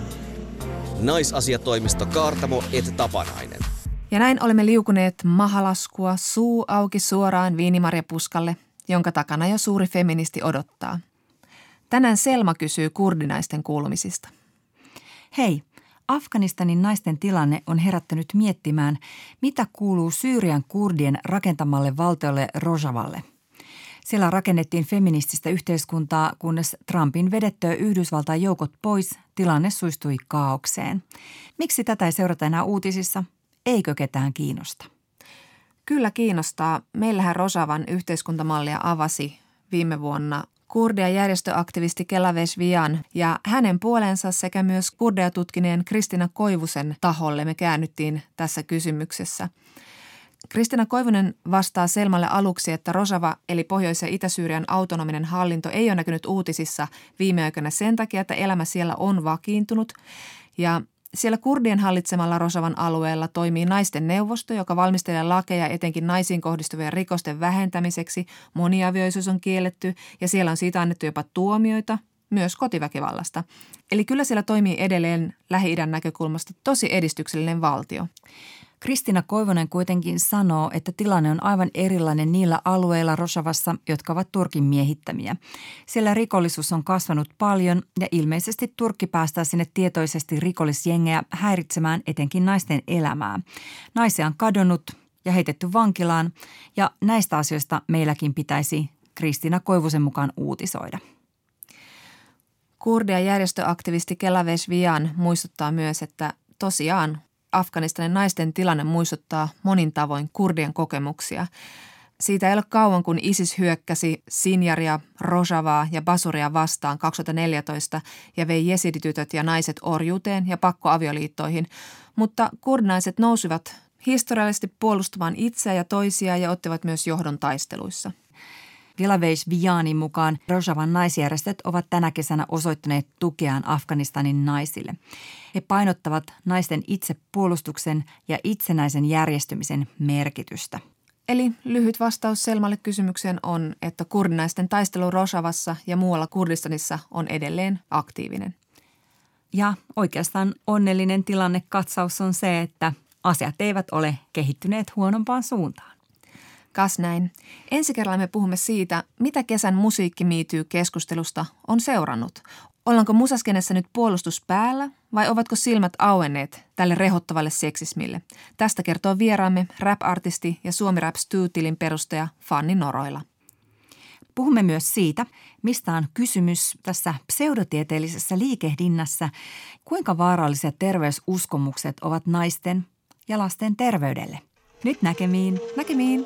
Speaker 2: Naisasiatoimisto Kaartamo et Tapanainen.
Speaker 3: Ja näin olemme liukuneet mahalaskua suu auki suoraan viinimarjapuskalle, jonka takana jo suuri feministi odottaa. Tänään Selma kysyy kurdinaisten kuulumisista.
Speaker 4: Hei, Afganistanin naisten tilanne on herättänyt miettimään, mitä kuuluu Syyrian kurdien rakentamalle valtiolle Rojavalle. Siellä rakennettiin feminististä yhteiskuntaa, kunnes Trumpin vedettyä Yhdysvaltain joukot pois, tilanne suistui kaaukseen. Miksi tätä ei seurata enää uutisissa? Eikö ketään kiinnosta?
Speaker 3: Kyllä kiinnostaa. Meillähän Rosavan yhteiskuntamallia avasi viime vuonna kurdia järjestöaktivisti Kelaves Vian ja hänen puolensa sekä myös kurdia tutkineen Kristina Koivusen taholle me käännyttiin tässä kysymyksessä. Kristina Koivunen vastaa Selmalle aluksi, että Rosava eli Pohjois- ja Itä-Syyrian autonominen hallinto ei ole näkynyt uutisissa viime aikoina sen takia, että elämä siellä on vakiintunut. Ja siellä kurdien hallitsemalla Rosavan alueella toimii naisten neuvosto, joka valmistelee lakeja etenkin naisiin kohdistuvien rikosten vähentämiseksi. Moniavioisuus on kielletty ja siellä on siitä annettu jopa tuomioita, myös kotiväkivallasta. Eli kyllä siellä toimii edelleen Lähi-idän näkökulmasta tosi edistyksellinen valtio.
Speaker 4: Kristina Koivonen kuitenkin sanoo, että tilanne on aivan erilainen niillä alueilla Rosavassa, jotka ovat Turkin miehittämiä. Siellä rikollisuus on kasvanut paljon ja ilmeisesti Turkki päästää sinne tietoisesti rikollisjengejä häiritsemään etenkin naisten elämää. Naisia on kadonnut ja heitetty vankilaan ja näistä asioista meilläkin pitäisi Kristina Koivusen mukaan uutisoida.
Speaker 3: Kurdia järjestöaktivisti Kelavesh Vian muistuttaa myös, että tosiaan Afganistanin naisten tilanne muistuttaa monin tavoin kurdien kokemuksia. Siitä ei ole kauan, kun ISIS hyökkäsi Sinjaria, Rojavaa ja Basuria vastaan 2014 ja vei jesiditytöt ja naiset orjuuteen ja pakkoavioliittoihin, mutta kurdinaiset nousivat historiallisesti puolustamaan itseä ja toisia ja ottivat myös johdon taisteluissa –
Speaker 4: Vilaveis Vianin mukaan Rojavan naisjärjestöt ovat tänä kesänä osoittaneet tukeaan Afganistanin naisille. He painottavat naisten itsepuolustuksen ja itsenäisen järjestymisen merkitystä.
Speaker 3: Eli lyhyt vastaus Selmalle kysymykseen on, että kurdinaisten taistelu Rojavassa ja muualla Kurdistanissa on edelleen aktiivinen.
Speaker 4: Ja oikeastaan onnellinen tilanne katsaus on se, että asiat eivät ole kehittyneet huonompaan suuntaan.
Speaker 3: Kas näin. Ensi kerralla me puhumme siitä, mitä kesän musiikkimiityy keskustelusta on seurannut. Ollaanko musaskenessä nyt puolustus päällä vai ovatko silmät auenneet tälle rehottavalle seksismille? Tästä kertoo vieraamme rap-artisti ja Suomi Rap tilin perustaja Fanni Noroila.
Speaker 4: Puhumme myös siitä, mistä on kysymys tässä pseudotieteellisessä liikehdinnässä, kuinka vaarallisia terveysuskomukset ovat naisten ja lasten terveydelle. Nyt näkemiin.
Speaker 3: Näkemiin.